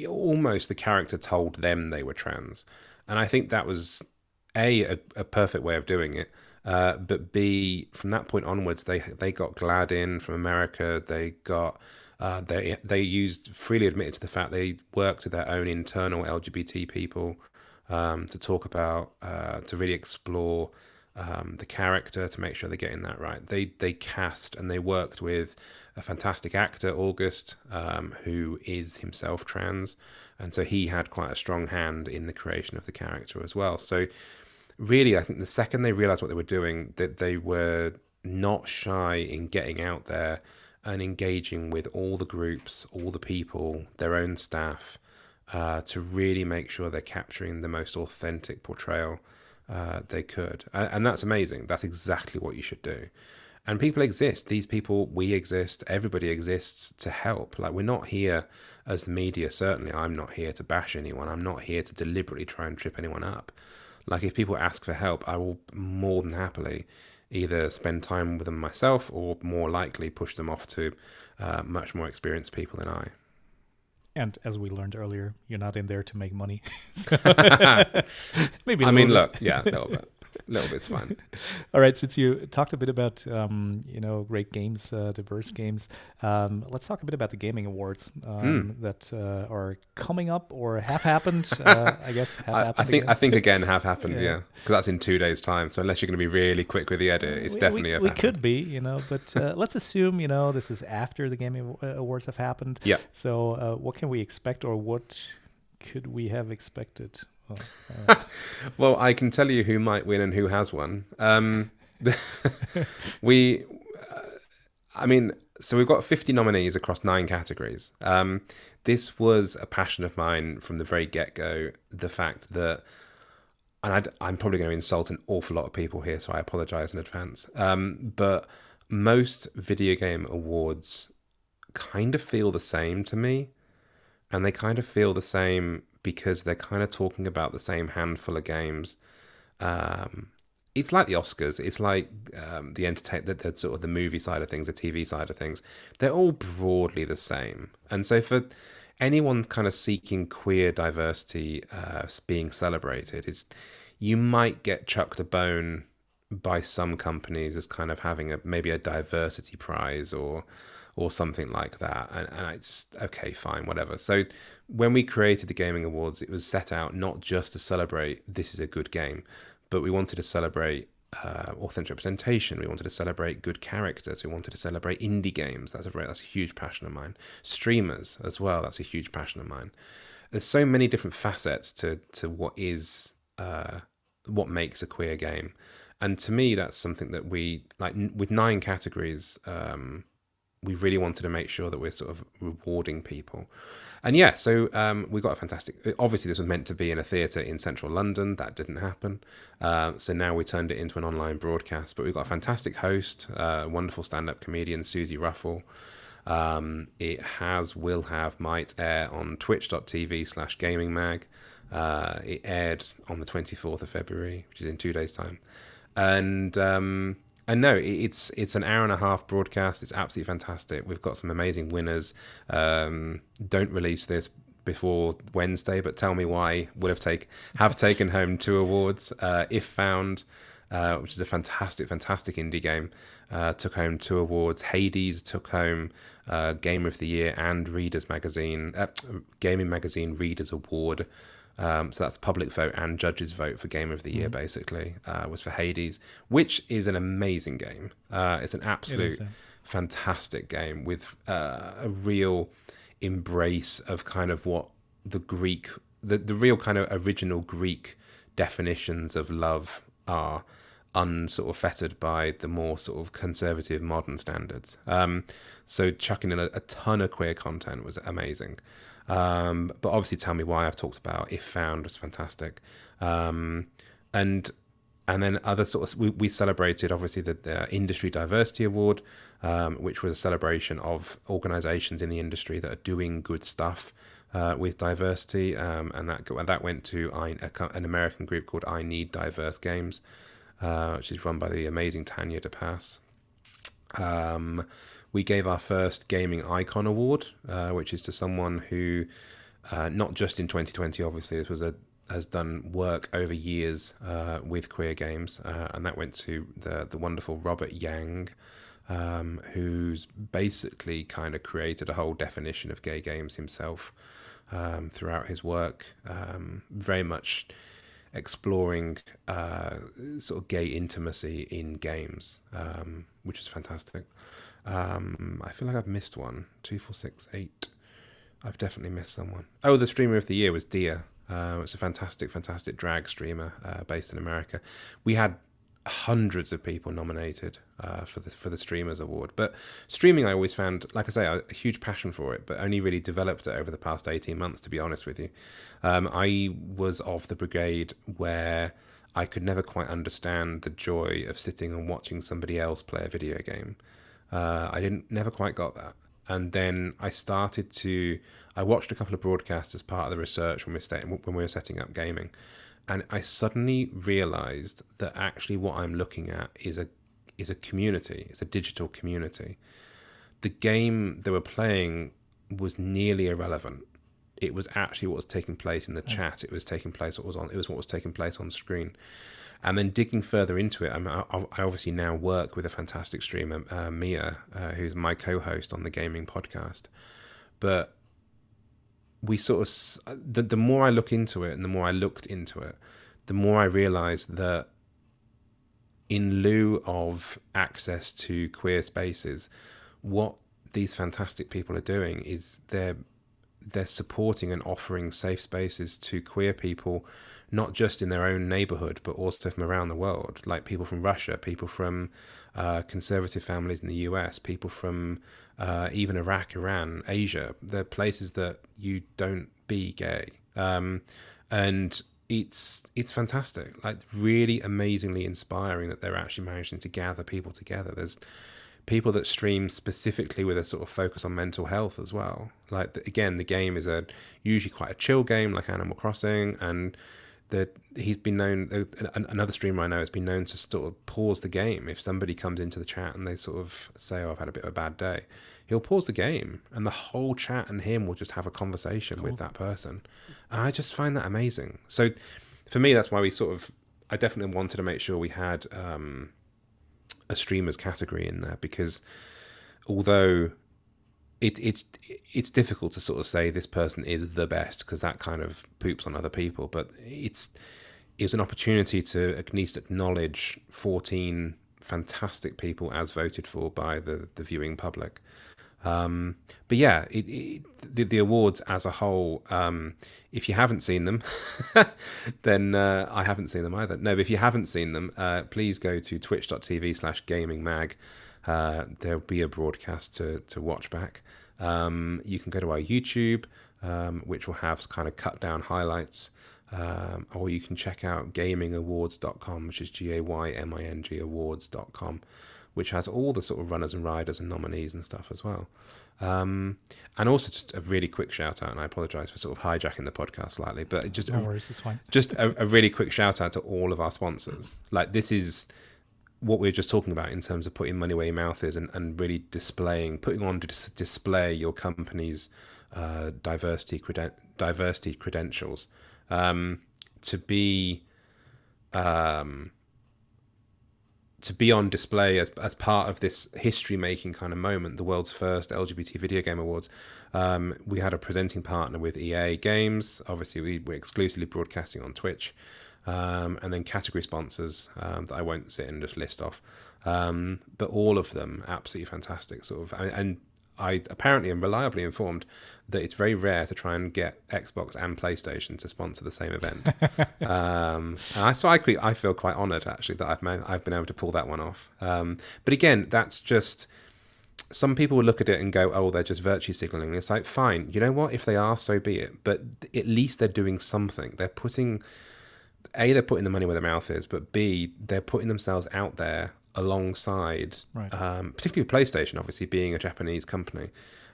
almost the character told them they were trans. And I think that was a a, a perfect way of doing it. Uh, but B, from that point onwards, they they got GLAAD in from America. They got uh, they they used freely admitted to the fact they worked with their own internal LGBT people um, to talk about uh, to really explore um, the character to make sure they're getting that right. They they cast and they worked with a fantastic actor, August, um, who is himself trans, and so he had quite a strong hand in the creation of the character as well. So really, I think the second they realized what they were doing, that they were not shy in getting out there and engaging with all the groups, all the people, their own staff, uh, to really make sure they're capturing the most authentic portrayal uh, they could. And, that's amazing. That's exactly what you should do. And people exist. These people, we exist. Everybody exists to help. Like, we're not here as the media, certainly. I'm not here to bash anyone. I'm not here to deliberately try and trip anyone up. Like, if people ask for help, I will more than happily either spend time with them myself or more likely push them off to uh, much more experienced people than I. And as we learned earlier, you're not in there to make money. (laughs) (laughs) Maybe. I mean, look, yeah, a little bit. Little bit's fine. (laughs) All right, since you talked a bit about um, you know great games, uh, diverse games, um, let's talk a bit about the gayming awards um, mm. that uh, are coming up or have happened. (laughs) uh, I guess have I, happened. I think again. I think again have happened. Yeah, because yeah. that's in two days' time. So unless you're going to be really quick with the edit, it's we, definitely we, we could be, you know. But uh, (laughs) let's assume you know this is after the gayming uh, awards have happened. Yeah. So uh, what can we expect, or what could we have expected? (laughs) well, I can tell you who might win and who has won. Um, (laughs) we, uh, I mean, so we've got 50 nominees across nine categories. Um, this was a passion of mine from the very get go. The fact that, and i am probably going to insult an awful lot of people here, so I apologize in advance. Um, but most video game awards kind of feel the same to me. And they kind of feel the same because they're kind of talking about the same handful of games. Um, it's like the Oscars. It's like um, the entertain, the, sort of the movie side of things, the TV side of things. They're all broadly the same. And so for anyone kind of seeking queer diversity uh, being celebrated, is you might get chucked a bone by some companies as kind of having a maybe a diversity prize or or something like that. And, and it's okay, fine, whatever. So when we created the Gayming Awards, it was set out not just to celebrate this is a good game, but we wanted to celebrate uh, authentic representation. We wanted to celebrate good characters. We wanted to celebrate indie games. That's a very, that's a huge passion of mine. Streamers as well. That's a huge passion of mine. There's so many different facets to to what is uh, what makes a queer game, and to me, that's something that we like with nine categories. Um, we really wanted to make sure that we're sort of rewarding people. And yeah, so um, we got a fantastic. Obviously, this was meant to be in a theatre in central London. That didn't happen. Uh, so now we turned it into an online broadcast. But we've got a fantastic host, uh, wonderful stand up comedian, Suzi Ruffell. Um, it has, will have, might air on twitch.tv slash gayming mag. Uh, it aired on the 24th of February, which is in two days' time. And um, and no, it's it's an hour and a half broadcast. It's absolutely fantastic. We've got some amazing winners. Um, don't release this before Wednesday, but tell me why would have take have taken home two awards. Uh, if found, uh, which is a fantastic, fantastic indie game, uh, took home two awards. Hades took home uh, Game of the Year and Readers Magazine, uh, Gayming Magazine Readers Award. Um, so that's public vote and judges vote for game of the year. Mm. Basically, uh, was for Hades, which is an amazing game. Uh, it's an absolute it fantastic game with uh, a real embrace of kind of what the Greek, the the real kind of original Greek definitions of love are unsort of fettered by the more sort of conservative modern standards. Um, so chucking in a, a, ton of queer content was amazing. Um, but obviously, tell me why I've talked about if found was fantastic, um, and and then other sort of we, we celebrated obviously the, the industry diversity award, um, which was a celebration of organisations in the industry that are doing good stuff uh, with diversity, um, and that that went to I, an American group called I Need Diverse Games, uh, which is run by the amazing Tanya DePass. Um, we gave our first Gayming Icon Award, uh, which is to someone who, uh, not just in 2020, obviously, this was a has done work over years uh, with queer games, uh, and that went to the the wonderful Robert Yang, um, who's basically kind of created a whole definition of gay games himself um, throughout his work. Um, very much exploring uh, sort of gay intimacy in games, um, which is fantastic. Um, I feel like I've missed one. Two, four, six, eight. I've definitely missed someone. Oh, the streamer of the year was Dia. Uh, it's a fantastic, fantastic drag streamer uh, based in America. We had hundreds of people nominated uh, for the for the streamers award. But streaming, I always found, like I say, a, huge passion for it, but only really developed it over the past eighteen months. To be honest with you, um, I was of the brigade where I could never quite understand the joy of sitting and watching somebody else play a video game. Uh, I didn't never quite got that. And then I started to. I watched a couple of broadcasts as part of the research when we were, when we were setting up Gayming, and I suddenly realized that actually what I'm looking at is a is a community. It's a digital community. The game they were playing was nearly irrelevant. It was actually what was taking place in the chat. It was taking place what was on. It was what was taking place on screen. And then digging further into it, I, I obviously now work with a fantastic streamer, uh, Mia, uh, who's my co-host on the Gayming podcast. But we sort of the, the more I look into it and the more I looked into it, the more I realized that in lieu of access to queer spaces, what these fantastic people are doing is they're they're supporting and offering safe spaces to queer people, not just in their own neighborhood, but also from around the world, like people from Russia, people from uh, conservative families in the US, people from uh, even Iraq, Iran, Asia. They're places that you don't be gay. Um, and it's it's fantastic, like really amazingly inspiring that they're actually managing to gather people together. There's people that stream specifically with a sort of focus on mental health as well. Like again, the game is a usually quite a chill game like Animal Crossing, and that he's been known. Uh, another streamer I know has been known to sort of pause the game if somebody comes into the chat and they sort of say, "Oh, I've had a bit of a bad day." He'll pause the game, and the whole chat and him will just have a conversation cool. with that person. And I just find that amazing. So, for me, that's why we sort of. I definitely wanted to make sure we had um, a streamers category in there because although it, it's it's difficult to sort of say this person is the best because that kind of poops on other people. But it's it's an opportunity to at least acknowledge 14 fantastic people as voted for by the the viewing public. Um, but yeah, it, it, the, the awards as a whole, um, if you haven't seen them, (laughs) then uh, I haven't seen them either. No, but if you haven't seen them, uh, please go to twitch.tv slash gayming mag uh, there'll be a broadcast to, to watch back. Um, you can go to our YouTube, um, which will have kind of cut down highlights. Um, or you can check out gaymingawards.com, which is G A Y M I N G awards.com, which has all the sort of runners and riders and nominees and stuff as well. Um, and also just a really quick shout out, and I apologize for sort of hijacking the podcast slightly, but just no worries, fine. Just a, a really quick shout out to all of our sponsors. Like this is what we were just talking about in terms of putting money where your mouth is and, and really displaying, putting on dis- display your company's uh, diversity creden- diversity credentials um, to be um, to be on display as as part of this history making kind of moment, the world's first LGBT video game awards. Um, we had a presenting partner with EA Games. Obviously, we were exclusively broadcasting on Twitch um, and then category sponsors um, that I won't sit and just list off. Um, but all of them absolutely fantastic. Sort of, and, and I apparently am reliably informed that it's very rare to try and get Xbox and PlayStation to sponsor the same event. (laughs) um, I, so I, I feel quite honoured actually that I've I've been able to pull that one off. Um, but again, that's just some people will look at it and go, "Oh, they're just virtue signaling." It's like, fine, you know what? If they are, so be it. But at least they're doing something. They're putting a they're putting the money where their mouth is, but b they're putting themselves out there alongside, right. um, particularly with PlayStation, obviously being a Japanese company,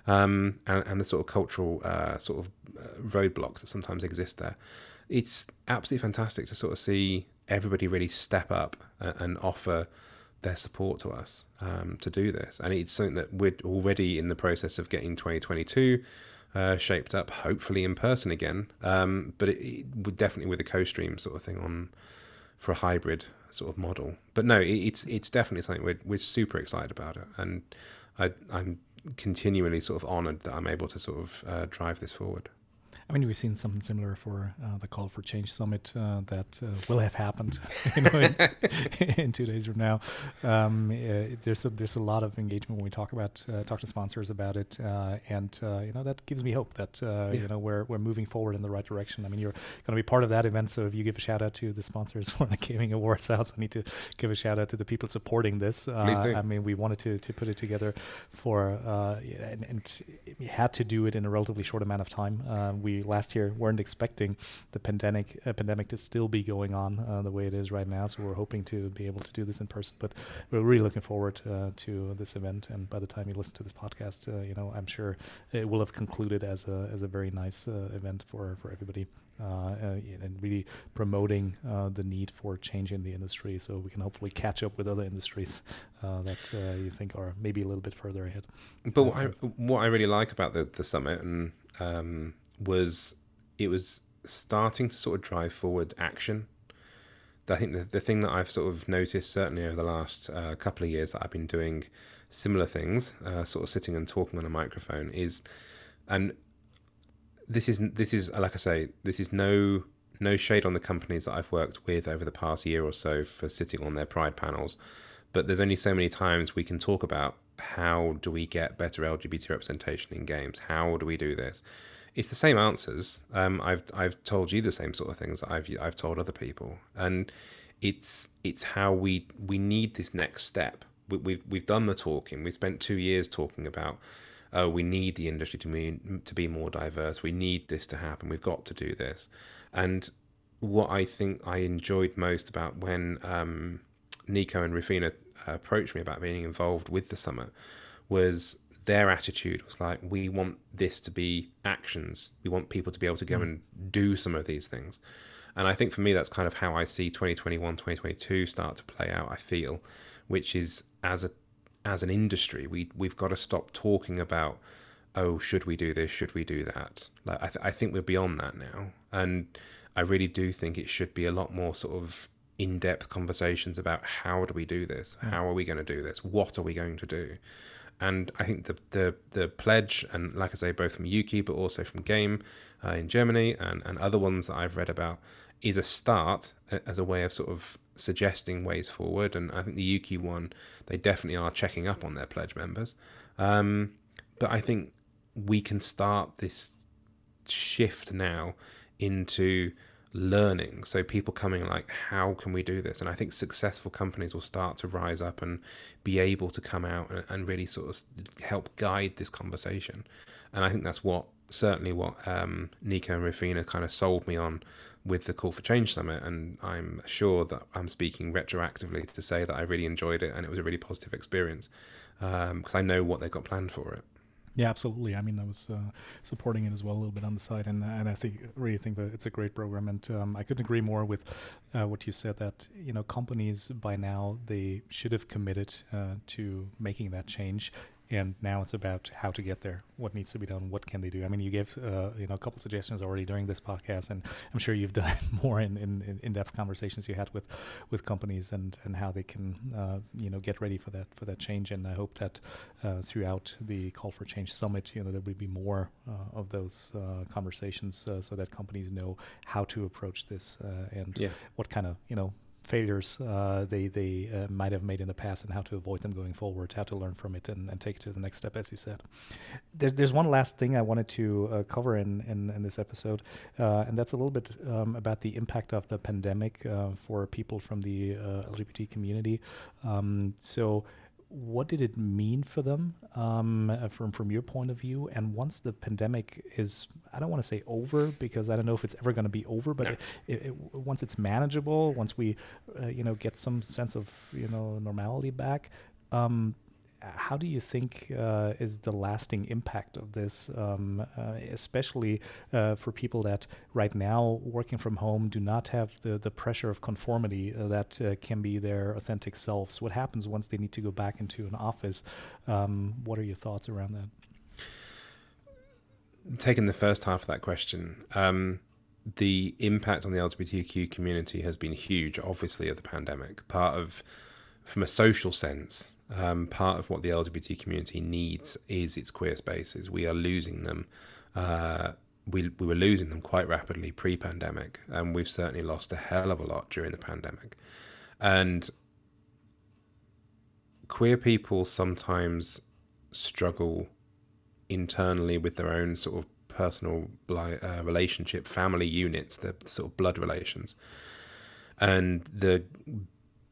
um, and, and, the sort of cultural uh, sort of uh, roadblocks that sometimes exist there. It's absolutely fantastic to sort of see everybody really step up and, and offer their support to us um, to do this. And it's something that we're already in the process of getting 2022 uh, shaped up, hopefully in person again. Um, but it, it, would definitely with a co-stream sort of thing on for a hybrid sort of model. But no, it, it's it's definitely something we're we're super excited about it, and I, I'm continually sort of honoured that I'm able to sort of uh, drive this forward. I mean, we've seen something similar for uh, the Call for Change Summit uh, that uh, will have happened (laughs) you know, in, (laughs) in, two days from now. Um, uh, there's a, there's a lot of engagement when we talk about uh, talk to sponsors about it, uh, and you know that gives me hope that yeah. you know we're we're moving forward in the right direction. I mean, you're going to be part of that event, so if you give a shout out to the sponsors (laughs) for the Gayming Awards, I also need to give a shout out to the people supporting this. Please do. I mean, we wanted to to put it together for and, and, we had to do it in a relatively short amount of time. we last year weren't expecting the pandemic uh, pandemic to still be going on uh, the way it is right now. So we're hoping to be able to do this in person. But we're really looking forward uh, to this event. And by the time you listen to this podcast, uh, you know I'm sure it will have concluded as a as a very nice uh, event for for everybody. Uh, and really promoting uh, the need for change in the industry so we can hopefully catch up with other industries uh, that you think are maybe a little bit further ahead. But what I, what I, really like about the, the summit and um, was it was starting to sort of drive forward action. I think the, the thing that I've sort of noticed, certainly over the last uh, couple of years that I've been doing similar things, uh, sort of sitting and talking on a microphone, is, and this is this is like I say, this is no no shade on the companies that I've worked with over the past year or so for sitting on their Pride panels, but there's only so many times we can talk about how do we get better LGBT representation in games? How do we do this? It's the same answers. Um, I've I've told you the same sort of things I've I've told other people, and it's it's how we we need this next step. We, we've we've done the talking. We spent two years talking about. Oh, we need the industry to be to be more diverse. We need this to happen. We've got to do this. And what I think I enjoyed most about when um, Nico and Rufina approached me about being involved with the summit was their attitude was like, we want this to be actions. We want people to be able to go mm. and do some of these things. And I think for me, that's kind of how I see 2021, 2022 start to play out. I feel, which is as a as an industry, we we've got to stop talking about, oh, should we do this? Should we do that? Like I, th- I think we're beyond that now, and I really do think it should be a lot more sort of in-depth conversations about how do we do this? Mm. How are we going to do this? What are we going to do? And I think the the the pledge, and like I say, both from Ukie but also from Game uh, in Germany and and other ones that I've read about, is a start as a way of sort of suggesting ways forward. And I think the Ukie one, they definitely are checking up on their pledge members. Um, but I think we can start this shift now into learning. So people coming like, how can we do this? And I think successful companies will start to rise up and be able to come out and, and really sort of help guide this conversation. And I think that's what certainly what um, Nico and Rufina kind of sold me on with the Call for Change Summit. And I'm sure that I'm speaking retroactively to say that I really enjoyed it and it was a really positive experience because um, I know what they've got planned for it. Yeah, absolutely. I mean, I was uh, supporting it as well a little bit on the side, and and I think really think that it's a great program, and um, I couldn't agree more with uh, what you said. That you know, companies by now they should have committed uh, to making that change and now it's about how to get there what needs to be done what can they do i mean you gave uh, you know a couple suggestions already during this podcast and i'm sure you've (laughs) done more in, in, in-depth conversations you had with with companies and and how they can uh, you know get ready for that for that change and i hope that uh, throughout the call for change summit you know there will be more uh, of those uh, conversations uh, so that companies know how to approach this and yeah. what kind of you know failures uh, they they uh, might have made in the past and how to avoid them going forward, how to learn from it and, and take it to the next step, as you said. There's there's one last thing I wanted to uh, cover in, in, in this episode, uh, and that's a little bit um, about the impact of the pandemic uh, for people from the uh, LGBT community. Um, so what did it mean for them um, uh, from from your point of view? And once the pandemic is, I don't want to say over because I don't know if it's ever going to be over, but it, it, it, once it's manageable, once we, uh, you know, get some sense of you know normality back. Um, how do you think uh, is the lasting impact of this, um, uh, especially uh, for people that right now working from home do not have the, the pressure of conformity uh, that uh, can be their authentic selves? What happens once they need to go back into an office? Um, what are your thoughts around that? Taking the first half of that question, um, the impact on the LGBTQ community has been huge, obviously, of the pandemic. Part of, from a social sense, um, part of what the LGBT community needs is its queer spaces. We are losing them. Uh, we, we were losing them quite rapidly pre pandemic, and we've certainly lost a hell of a lot during the pandemic. And queer people sometimes struggle internally with their own sort of personal uh, relationship, family units, the sort of blood relations. And the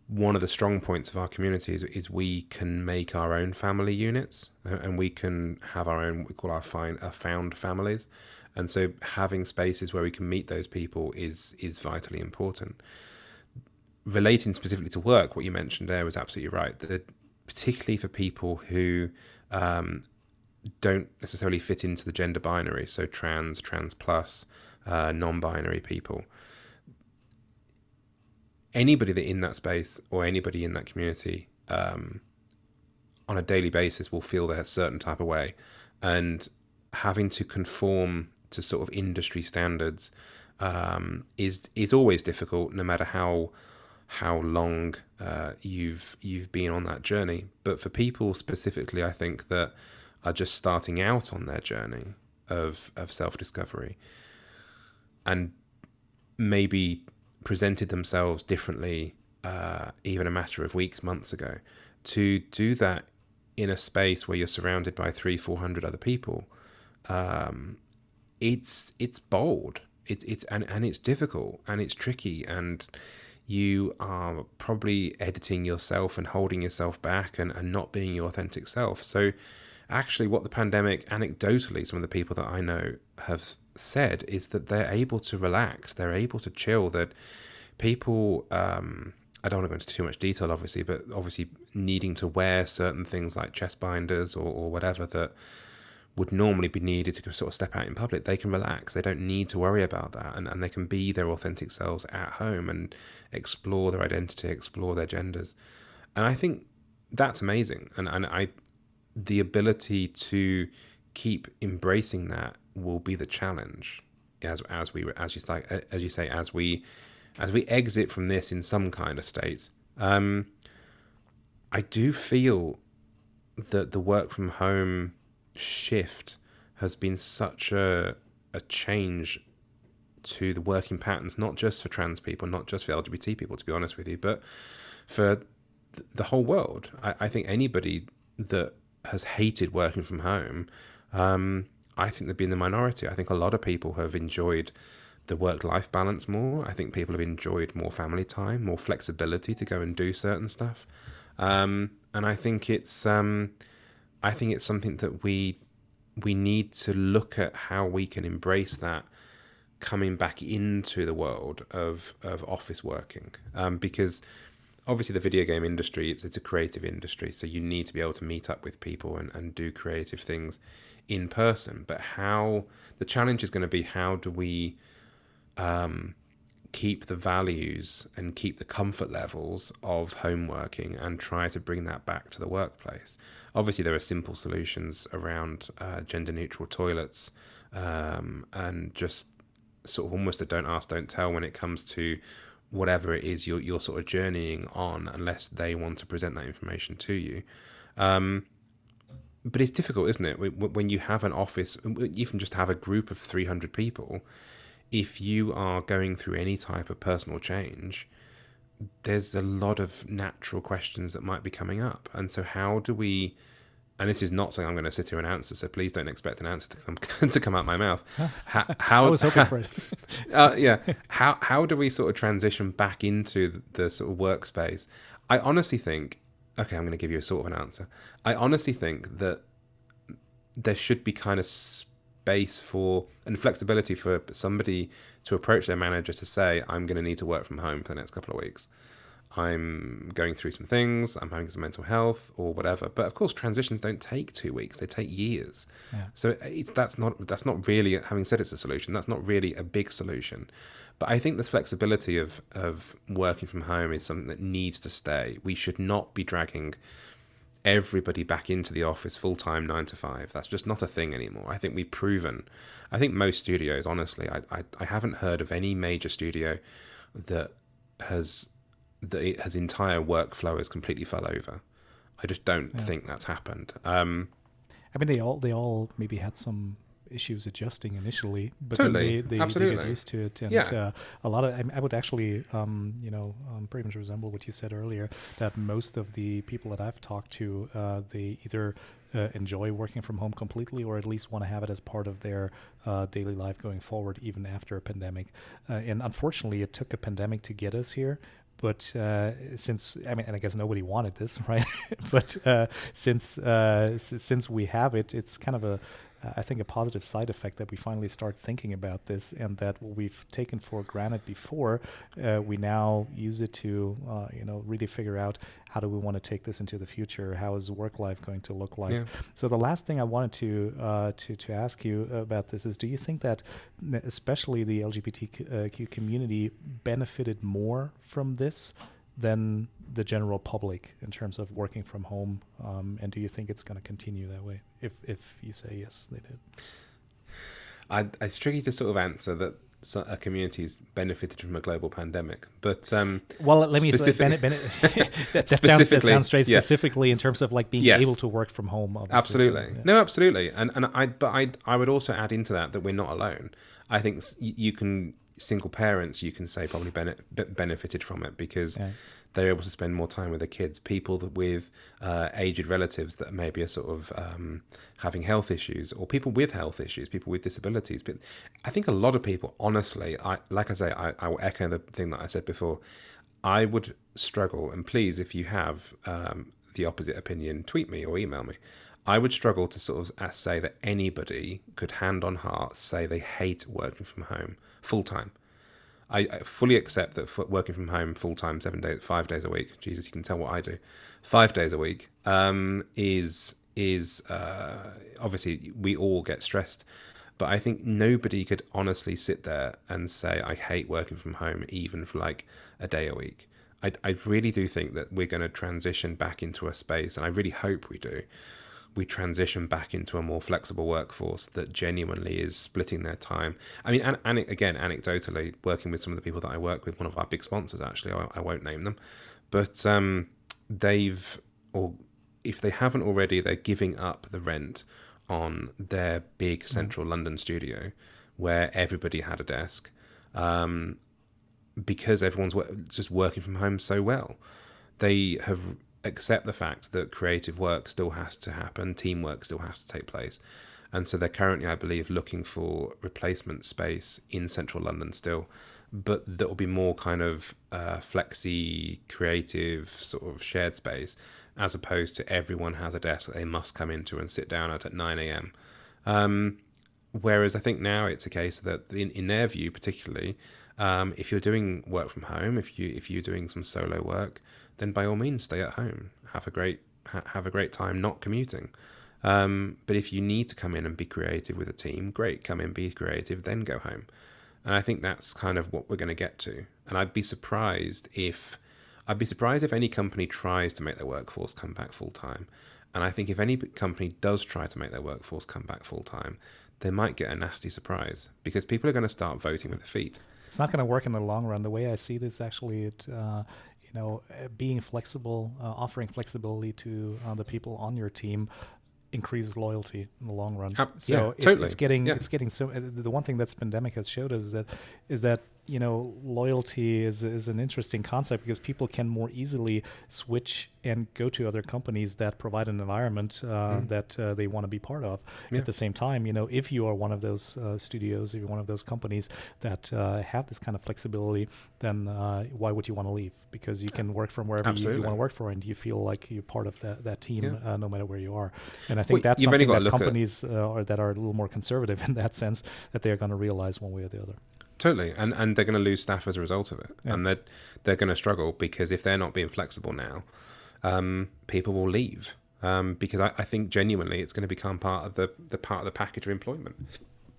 one of the strong points of our community is, is we can make our own family units and we can have our own we call our find our found families. And so having spaces where we can meet those people is is vitally important. Relating specifically to work what you mentioned there was absolutely right that particularly for people who um, don't necessarily fit into the gender binary so trans trans plus uh, non-binary people anybody that in that space or anybody in that community um, on a daily basis will feel they're certain type of way, and having to conform to sort of industry standards um, is is always difficult, no matter how how long uh, you've you've been on that journey. But for people specifically, I think that are just starting out on their journey of of self discovery, and maybe presented themselves differently uh, even a matter of weeks, months ago. To do that in a space where you're surrounded by three, four hundred other people, um, it's it's bold. It's it's and, and it's difficult and it's tricky and you are probably editing yourself and holding yourself back and, and not being your authentic self. So actually what the pandemic anecdotally some of the people that I know have said is that they're able to relax, they're able to chill. That people, um, I don't want to go into too much detail, obviously, but obviously needing to wear certain things like chest binders or, or whatever that would normally be needed to sort of step out in public, they can relax. They don't need to worry about that, and, and they can be their authentic selves at home and explore their identity, explore their genders. And I think that's amazing. And and I, the ability to keep embracing that will be the challenge as as we as you as you say as we as we exit from this in some kind of state. Um, I do feel that the work from home shift has been such a a change to the working patterns, not just for trans people, not just for LGBT people, to be honest with you, but for the whole world. I, I think anybody that has hated working from home um, I think they've been the minority. I think a lot of people have enjoyed the work life balance more. I think people have enjoyed more family time, more flexibility to go and do certain stuff. Um, and I think it's um, I think it's something that we we need to look at how we can embrace that coming back into the world of of office working um, because obviously the video game industry it's, it's a creative industry so you need to be able to meet up with people and, and do creative things in person. But how the challenge is going to be how do we um, keep the values and keep the comfort levels of home working and try to bring that back to the workplace. Obviously, there are simple solutions around uh, gender neutral toilets um, and just sort of almost a don't ask, don't tell when it comes to whatever it is you're, you're sort of journeying on, unless they want to present that information to you. Um, but it's difficult, isn't it? When you have an office, even just have a group of 300 people, if you are going through any type of personal change, there's a lot of natural questions that might be coming up. And so, how do we? And this is not something I'm going to sit here and answer, so please don't expect an answer to come (laughs) to come out my mouth. How, (laughs) how I was hoping for it. (laughs) uh, yeah, how how do we sort of transition back into the, the sort of workspace? I honestly think okay, I'm going to give you a sort of an answer. I honestly think that there should be kind of space for and flexibility for somebody to approach their manager to say, I'm going to need to work from home for the next couple of weeks. I'm going through some things, I'm having some mental health or whatever. But of course, transitions don't take two weeks; they take years. Yeah. So uh, it's that's not that's not really having said it's a solution. That's not really a big solution. But I think this flexibility of of working from home is something that needs to stay. We should not be dragging everybody back into the office full time, nine to five. That's just not a thing anymore. I think we've proven. I think most studios, honestly, I I, I haven't heard of any major studio that has that it has entire workflow has completely fell over. I just don't yeah. think that's happened. Um, I mean, they all they all maybe had some issues adjusting initially, but totally. they, they, they get used to it. And yeah. uh, a lot of, I, I would actually, um, you know, um, pretty much resemble what you said earlier, that most of the people that I've talked to, uh, they either uh, enjoy working from home completely or at least want to have it as part of their uh, daily life going forward, even after a pandemic. Uh, and unfortunately, it took a pandemic to get us here but uh, since I mean, and I guess nobody wanted this, (laughs) right? but uh, since uh, s- since we have it, it's kind of a I think a positive side effect that we finally start thinking about this, and that what we've taken for granted before, uh, we now use it to, uh, you know, really figure out how do we want to take this into the future? How is work life going to look like? Yeah. So the last thing I wanted to uh, to to ask you about this is: Do you think that, especially the LGBTQ community, benefited more from this? than the general public in terms of working from home? Um, and do you think it's going to continue that way? If if you say yes, they did. I, it's tricky to sort of answer that a community's benefited from a global pandemic. But um, well, let me say, bene- bene- (laughs) that, that, sounds, that sounds straight specifically yeah. in terms of like being yes. able to work from home. Obviously. Absolutely, yeah. no, absolutely, and and I but I I would also add into that that we're not alone. I think you can single parents, you can say probably bene- benefited from it because yeah. they're able to spend more time with their kids. People with uh, aged relatives that maybe are sort of um, having health issues, or people with health issues, people with disabilities. But I think a lot of people, honestly, I like I say, I, I will echo the thing that I said before. I would struggle, and please, if you have um, the opposite opinion, tweet me or email me. I would struggle to sort of say that anybody could hand on heart say they hate working from home full time. I, I, fully accept that working from home full time, seven days, five days a week. Jesus, you can tell what I do. Five days a week um, is is uh, obviously we all get stressed, but I think nobody could honestly sit there and say I hate working from home even for like a day a week. I, I really do think that we're going to transition back into a space, and I really hope we do, we transition back into a more flexible workforce that genuinely is splitting their time. I mean, and, and again, anecdotally, working with some of the people that I work with, one of our big sponsors, actually, I, I won't name them, but um, they've, or if they haven't already, they're giving up the rent on their big mm. central mm. London studio where everybody had a desk um, because everyone's just working from home so well. They have accept the fact that creative work still has to happen, teamwork still has to take place. And so they're currently, I believe, looking for replacement space in central London still, but that will be more kind of uh, flexi, creative, sort of shared space, as opposed to everyone has a desk that they must come into and sit down at at 9 a.m. Um, whereas I think now it's a case that, in, in their view, particularly, um, if you're doing work from home, if you if you're doing some solo work, then by all means stay at home. Have a great ha- have a great time not commuting. Um, but if you need to come in and be creative with a team, great, come in, be creative, then go home. And I think that's kind of what we're going to get to. And I'd be surprised if I'd be surprised if any company tries to make their workforce come back full time. And I think if any company does try to make their workforce come back full time, they might get a nasty surprise because people are going to start voting with their feet. It's not going to work in the long run. The way I see this, actually, it uh, know, uh, being flexible, uh, offering flexibility to uh, the people on your team increases loyalty in the long run. Uh, so yeah, it's, totally. it's getting yeah. it's getting so. Uh, the one thing that this pandemic has showed us is that is that you know, loyalty is is an interesting concept because people can more easily switch and go to other companies that provide an environment uh, mm. that uh, they want to be part of. Yeah. At the same time, you know, if you are one of those uh, studios, if you're one of those companies that uh, have this kind of flexibility, then uh, why would you want to leave? Because you can work from wherever you, you, want to work for, and you feel like you're part of that that team, yeah. Uh, no matter where you are. And I think well, that's something that companies are, that are a little more conservative (laughs) in that sense that they are going to realize one way or the other. Totally, and and they're going to lose staff as a result of it, yeah. and they're they're going to struggle because if they're not being flexible now, um, people will leave um, because I, I, think genuinely it's going to become part of the the part of the package of employment.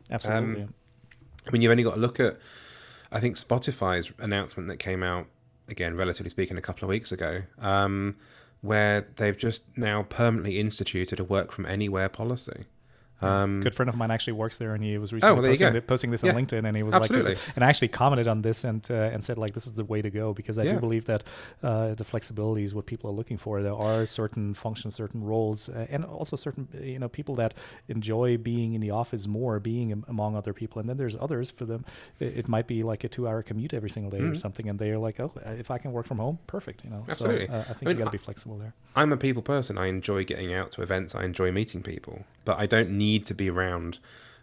Absolutely. Um, I mean, you've only got to look at I think Spotify's announcement that came out again, relatively speaking, a couple of weeks ago, um, where they've just now permanently instituted a work from anywhere policy. Um, good friend of mine actually works there, and he was recently oh, well, posting, posting, this on LinkedIn, and he was absolutely. like, and I actually commented on this and uh, and said like, this is the way to go because I yeah. do believe that uh, the flexibility is what people are looking for. There are certain functions, certain roles, uh, and also certain you know people that enjoy being in the office more, being among other people, and then there's others for them. It, it might be like a two-hour commute every single day mm-hmm. or something, and they're like, oh, if I can work from home, perfect. You know, absolutely. So, uh, I think I mean, you got to be flexible there. I'm a people person. I enjoy getting out to events. I enjoy meeting people, but I don't need to be around around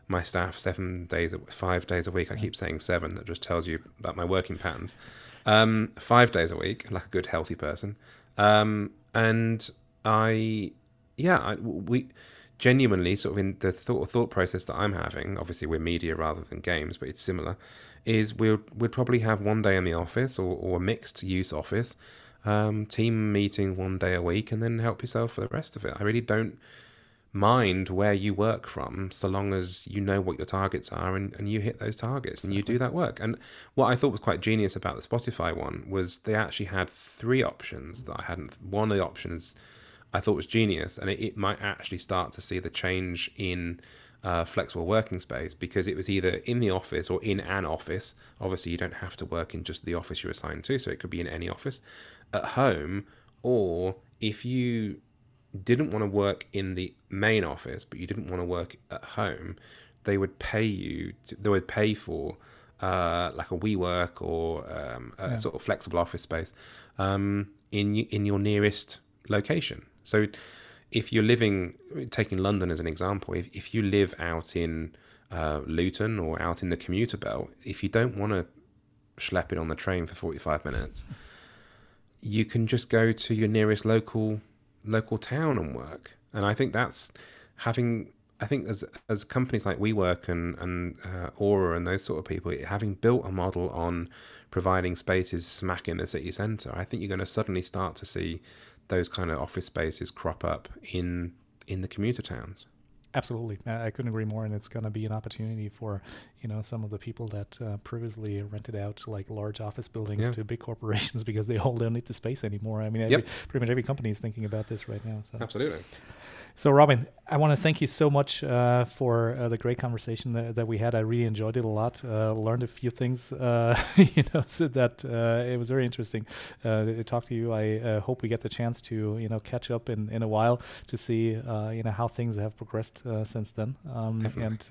my staff seven days, five days a week. I keep saying seven. That just tells you about my working patterns. Um, five days a week, like a good healthy person. Um, and I, yeah, I, we genuinely sort of in the thought thought process that I'm having. Obviously, we're media rather than games, but it's similar. Is we'll we'd probably have one day in the office or, or a mixed use office, um, team meeting one day a week, and then help yourself for the rest of it. I really don't mind where you work from so long as you know what your targets are and, and you hit those targets and you do that work. And what I thought was quite genius about the Spotify one was they actually had three options that I hadn't. One of the options I thought was genius, and it, it might actually start to see the change in. Uh, flexible working space because it was either in the office or in an office. Obviously, you don't have to work in just the office you're assigned to, so it could be in any office at home. Or if you didn't want to work in the main office, but you didn't want to work at home, they would pay you. To, they would pay for uh, like a WeWork or um, a yeah. sort of flexible office space um, in in your nearest location. So, if you're living, taking London as an example, if if you live out in uh, Luton or out in the commuter belt, if you don't want to schlep it on the train for 45 minutes, you can just go to your nearest local local town and work. And I think that's having I think as as companies like WeWork and and uh, Aura and those sort of people, having built a model on providing spaces smack in the city centre, I think you're going to suddenly start to see those kind of office spaces crop up in in the commuter towns. Absolutely, I couldn't agree more, and it's going to be an opportunity for you know some of the people that uh, previously rented out like large office buildings yeah. to big corporations (laughs) because they all don't need the space anymore. I mean, yep. every, pretty much every company is thinking about this right now. So absolutely. So, Robin, I want to thank you so much uh, for uh, the great conversation that, that, we had. I really enjoyed it a lot. Uh, learned a few things, uh, (laughs) you know, (laughs) so that uh, it was very interesting uh, to talk to you. I hope we get the chance to, you know, catch up in, in a while to see, you know, how things have progressed since then, um, and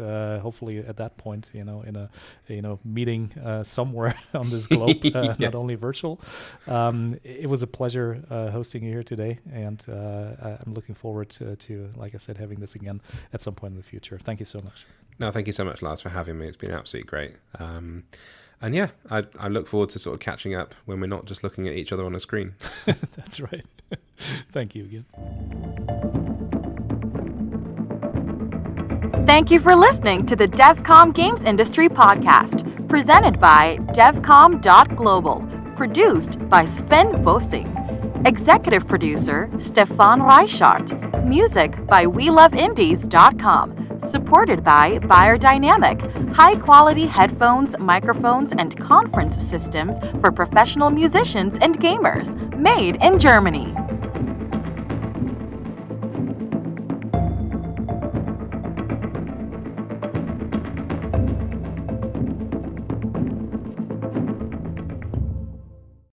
hopefully at that point, you know, in a, you know, meeting (laughs) somewhere on this globe, yes. not only virtual. Um, it was a pleasure hosting you here today, and I'm looking forward to, to to, like I said, having this again at some point in the future. Thank you so much. No, thank you so much, Lars, for having me. It's been absolutely great. Um, and yeah, I, I look forward to sort of catching up when we're not just looking at each other on a screen. (laughs) (laughs) That's right. (laughs) thank you again. Thank you for listening to the DevCom Games Industry Podcast, presented by DevCom.global, produced by Sven Vosing. Executive producer Stefan Reichart. Music by WeLoveIndies.com. Supported by Beyerdynamic, high quality headphones, microphones, and conference systems for professional musicians and gamers. Made in Germany.